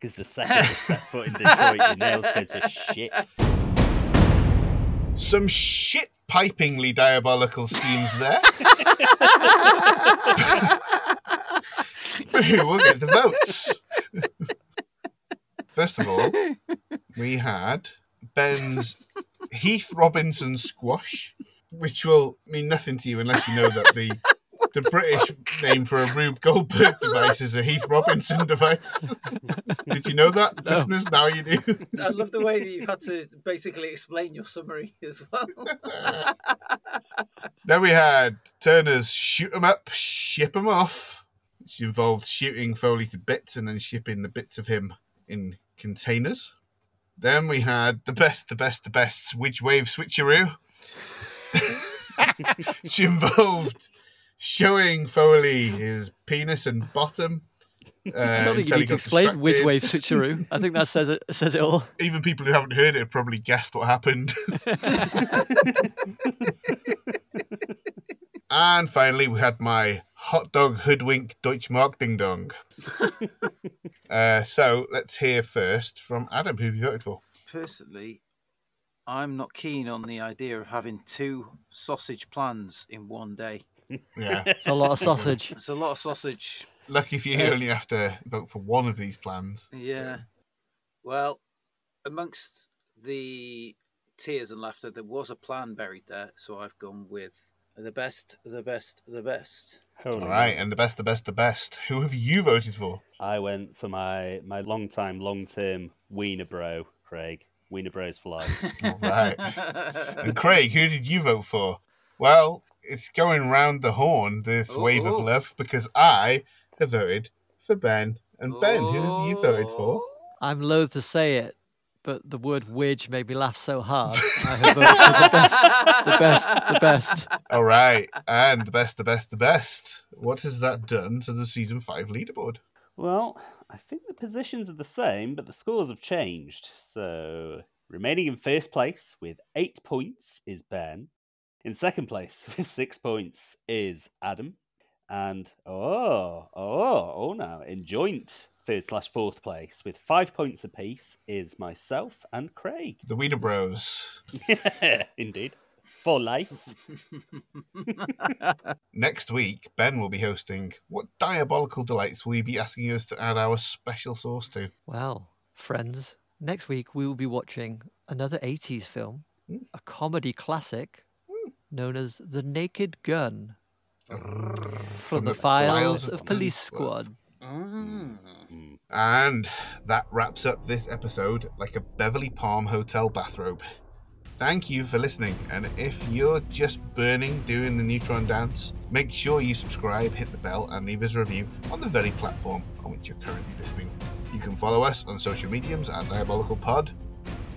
[SPEAKER 4] Because the second you step foot in Detroit, your nails go to shit.
[SPEAKER 1] Some shit pipingly diabolical schemes there. we'll get the votes. First of all, we had Ben's Heath Robinson squash, which will mean nothing to you unless you know that the the British name for a Rube Goldberg device is a Heath Robinson device. Did you know that,
[SPEAKER 2] No.
[SPEAKER 1] listeners? Now you do.
[SPEAKER 3] I love the way that you've had to basically explain your summary as well.
[SPEAKER 1] Then we had Turner's shoot 'em up, ship 'em off, which involved shooting Foley to bits and then shipping the bits of him in containers. Then we had the best, the best, the best switch wave switcheroo, which involved showing Foley his penis and bottom. Uh,
[SPEAKER 2] I don't think you need to explain which
[SPEAKER 1] distracted.
[SPEAKER 2] wave switcheroo. I think that says it says it all.
[SPEAKER 1] Even people who haven't heard it have probably guessed what happened. and finally, we had my hot dog hoodwink Deutschmark ding dong. uh, so let's hear first from Adam, who have you voted for?
[SPEAKER 3] Personally, I'm not keen on the idea of having two sausage plans in one day.
[SPEAKER 1] Yeah,
[SPEAKER 2] It's a lot of sausage.
[SPEAKER 3] It's a lot of sausage.
[SPEAKER 1] lucky for you, you only have to vote for one of these plans.
[SPEAKER 3] Yeah. Well, amongst the tears and laughter, there was a plan buried there, so I've gone with the best, the best, the best.
[SPEAKER 1] All right, and the best, the best, the best. Who have you voted for?
[SPEAKER 4] I went for my my long time, long term wiener bro, Craig. Wiener bros fly.
[SPEAKER 1] All right. And Craig, who did you vote for? Well, it's going round the horn, this
[SPEAKER 3] Oh,
[SPEAKER 1] wave of love, because I have voted for Ben. And Ben, who have you voted for?
[SPEAKER 2] I'm loath to say it, but the word "widge" made me laugh so hard. I have voted for the best, the best, the best.
[SPEAKER 1] All right. And the best, the best, the best. What has that done to the season five leaderboard?
[SPEAKER 4] well, I think the positions are the same, but the scores have changed. So, remaining in first place with eight points is Ben. In second place with six points is Adam. And oh, oh, oh, now in joint third slash fourth place with five points apiece is myself and Craig.
[SPEAKER 1] The Wiener Bros.
[SPEAKER 4] Indeed. For life.
[SPEAKER 1] Next week, Ben will be hosting What Diabolical Delights will you be asking us to add our special sauce to?
[SPEAKER 2] Well, friends, next week we will be watching another 80s film, hmm. a comedy classic known as The Naked Gun from, the, Files, of Police Squad.
[SPEAKER 3] Mm.
[SPEAKER 4] Mm.
[SPEAKER 1] And that wraps up this episode like a Beverly Palm hotel bathrobe. Thank you for listening, and if you're just burning doing the neutron dance, make sure you subscribe, hit the bell, and leave us a review on the very platform on which you're currently listening. You can follow us on social mediums at Diabolical Pod.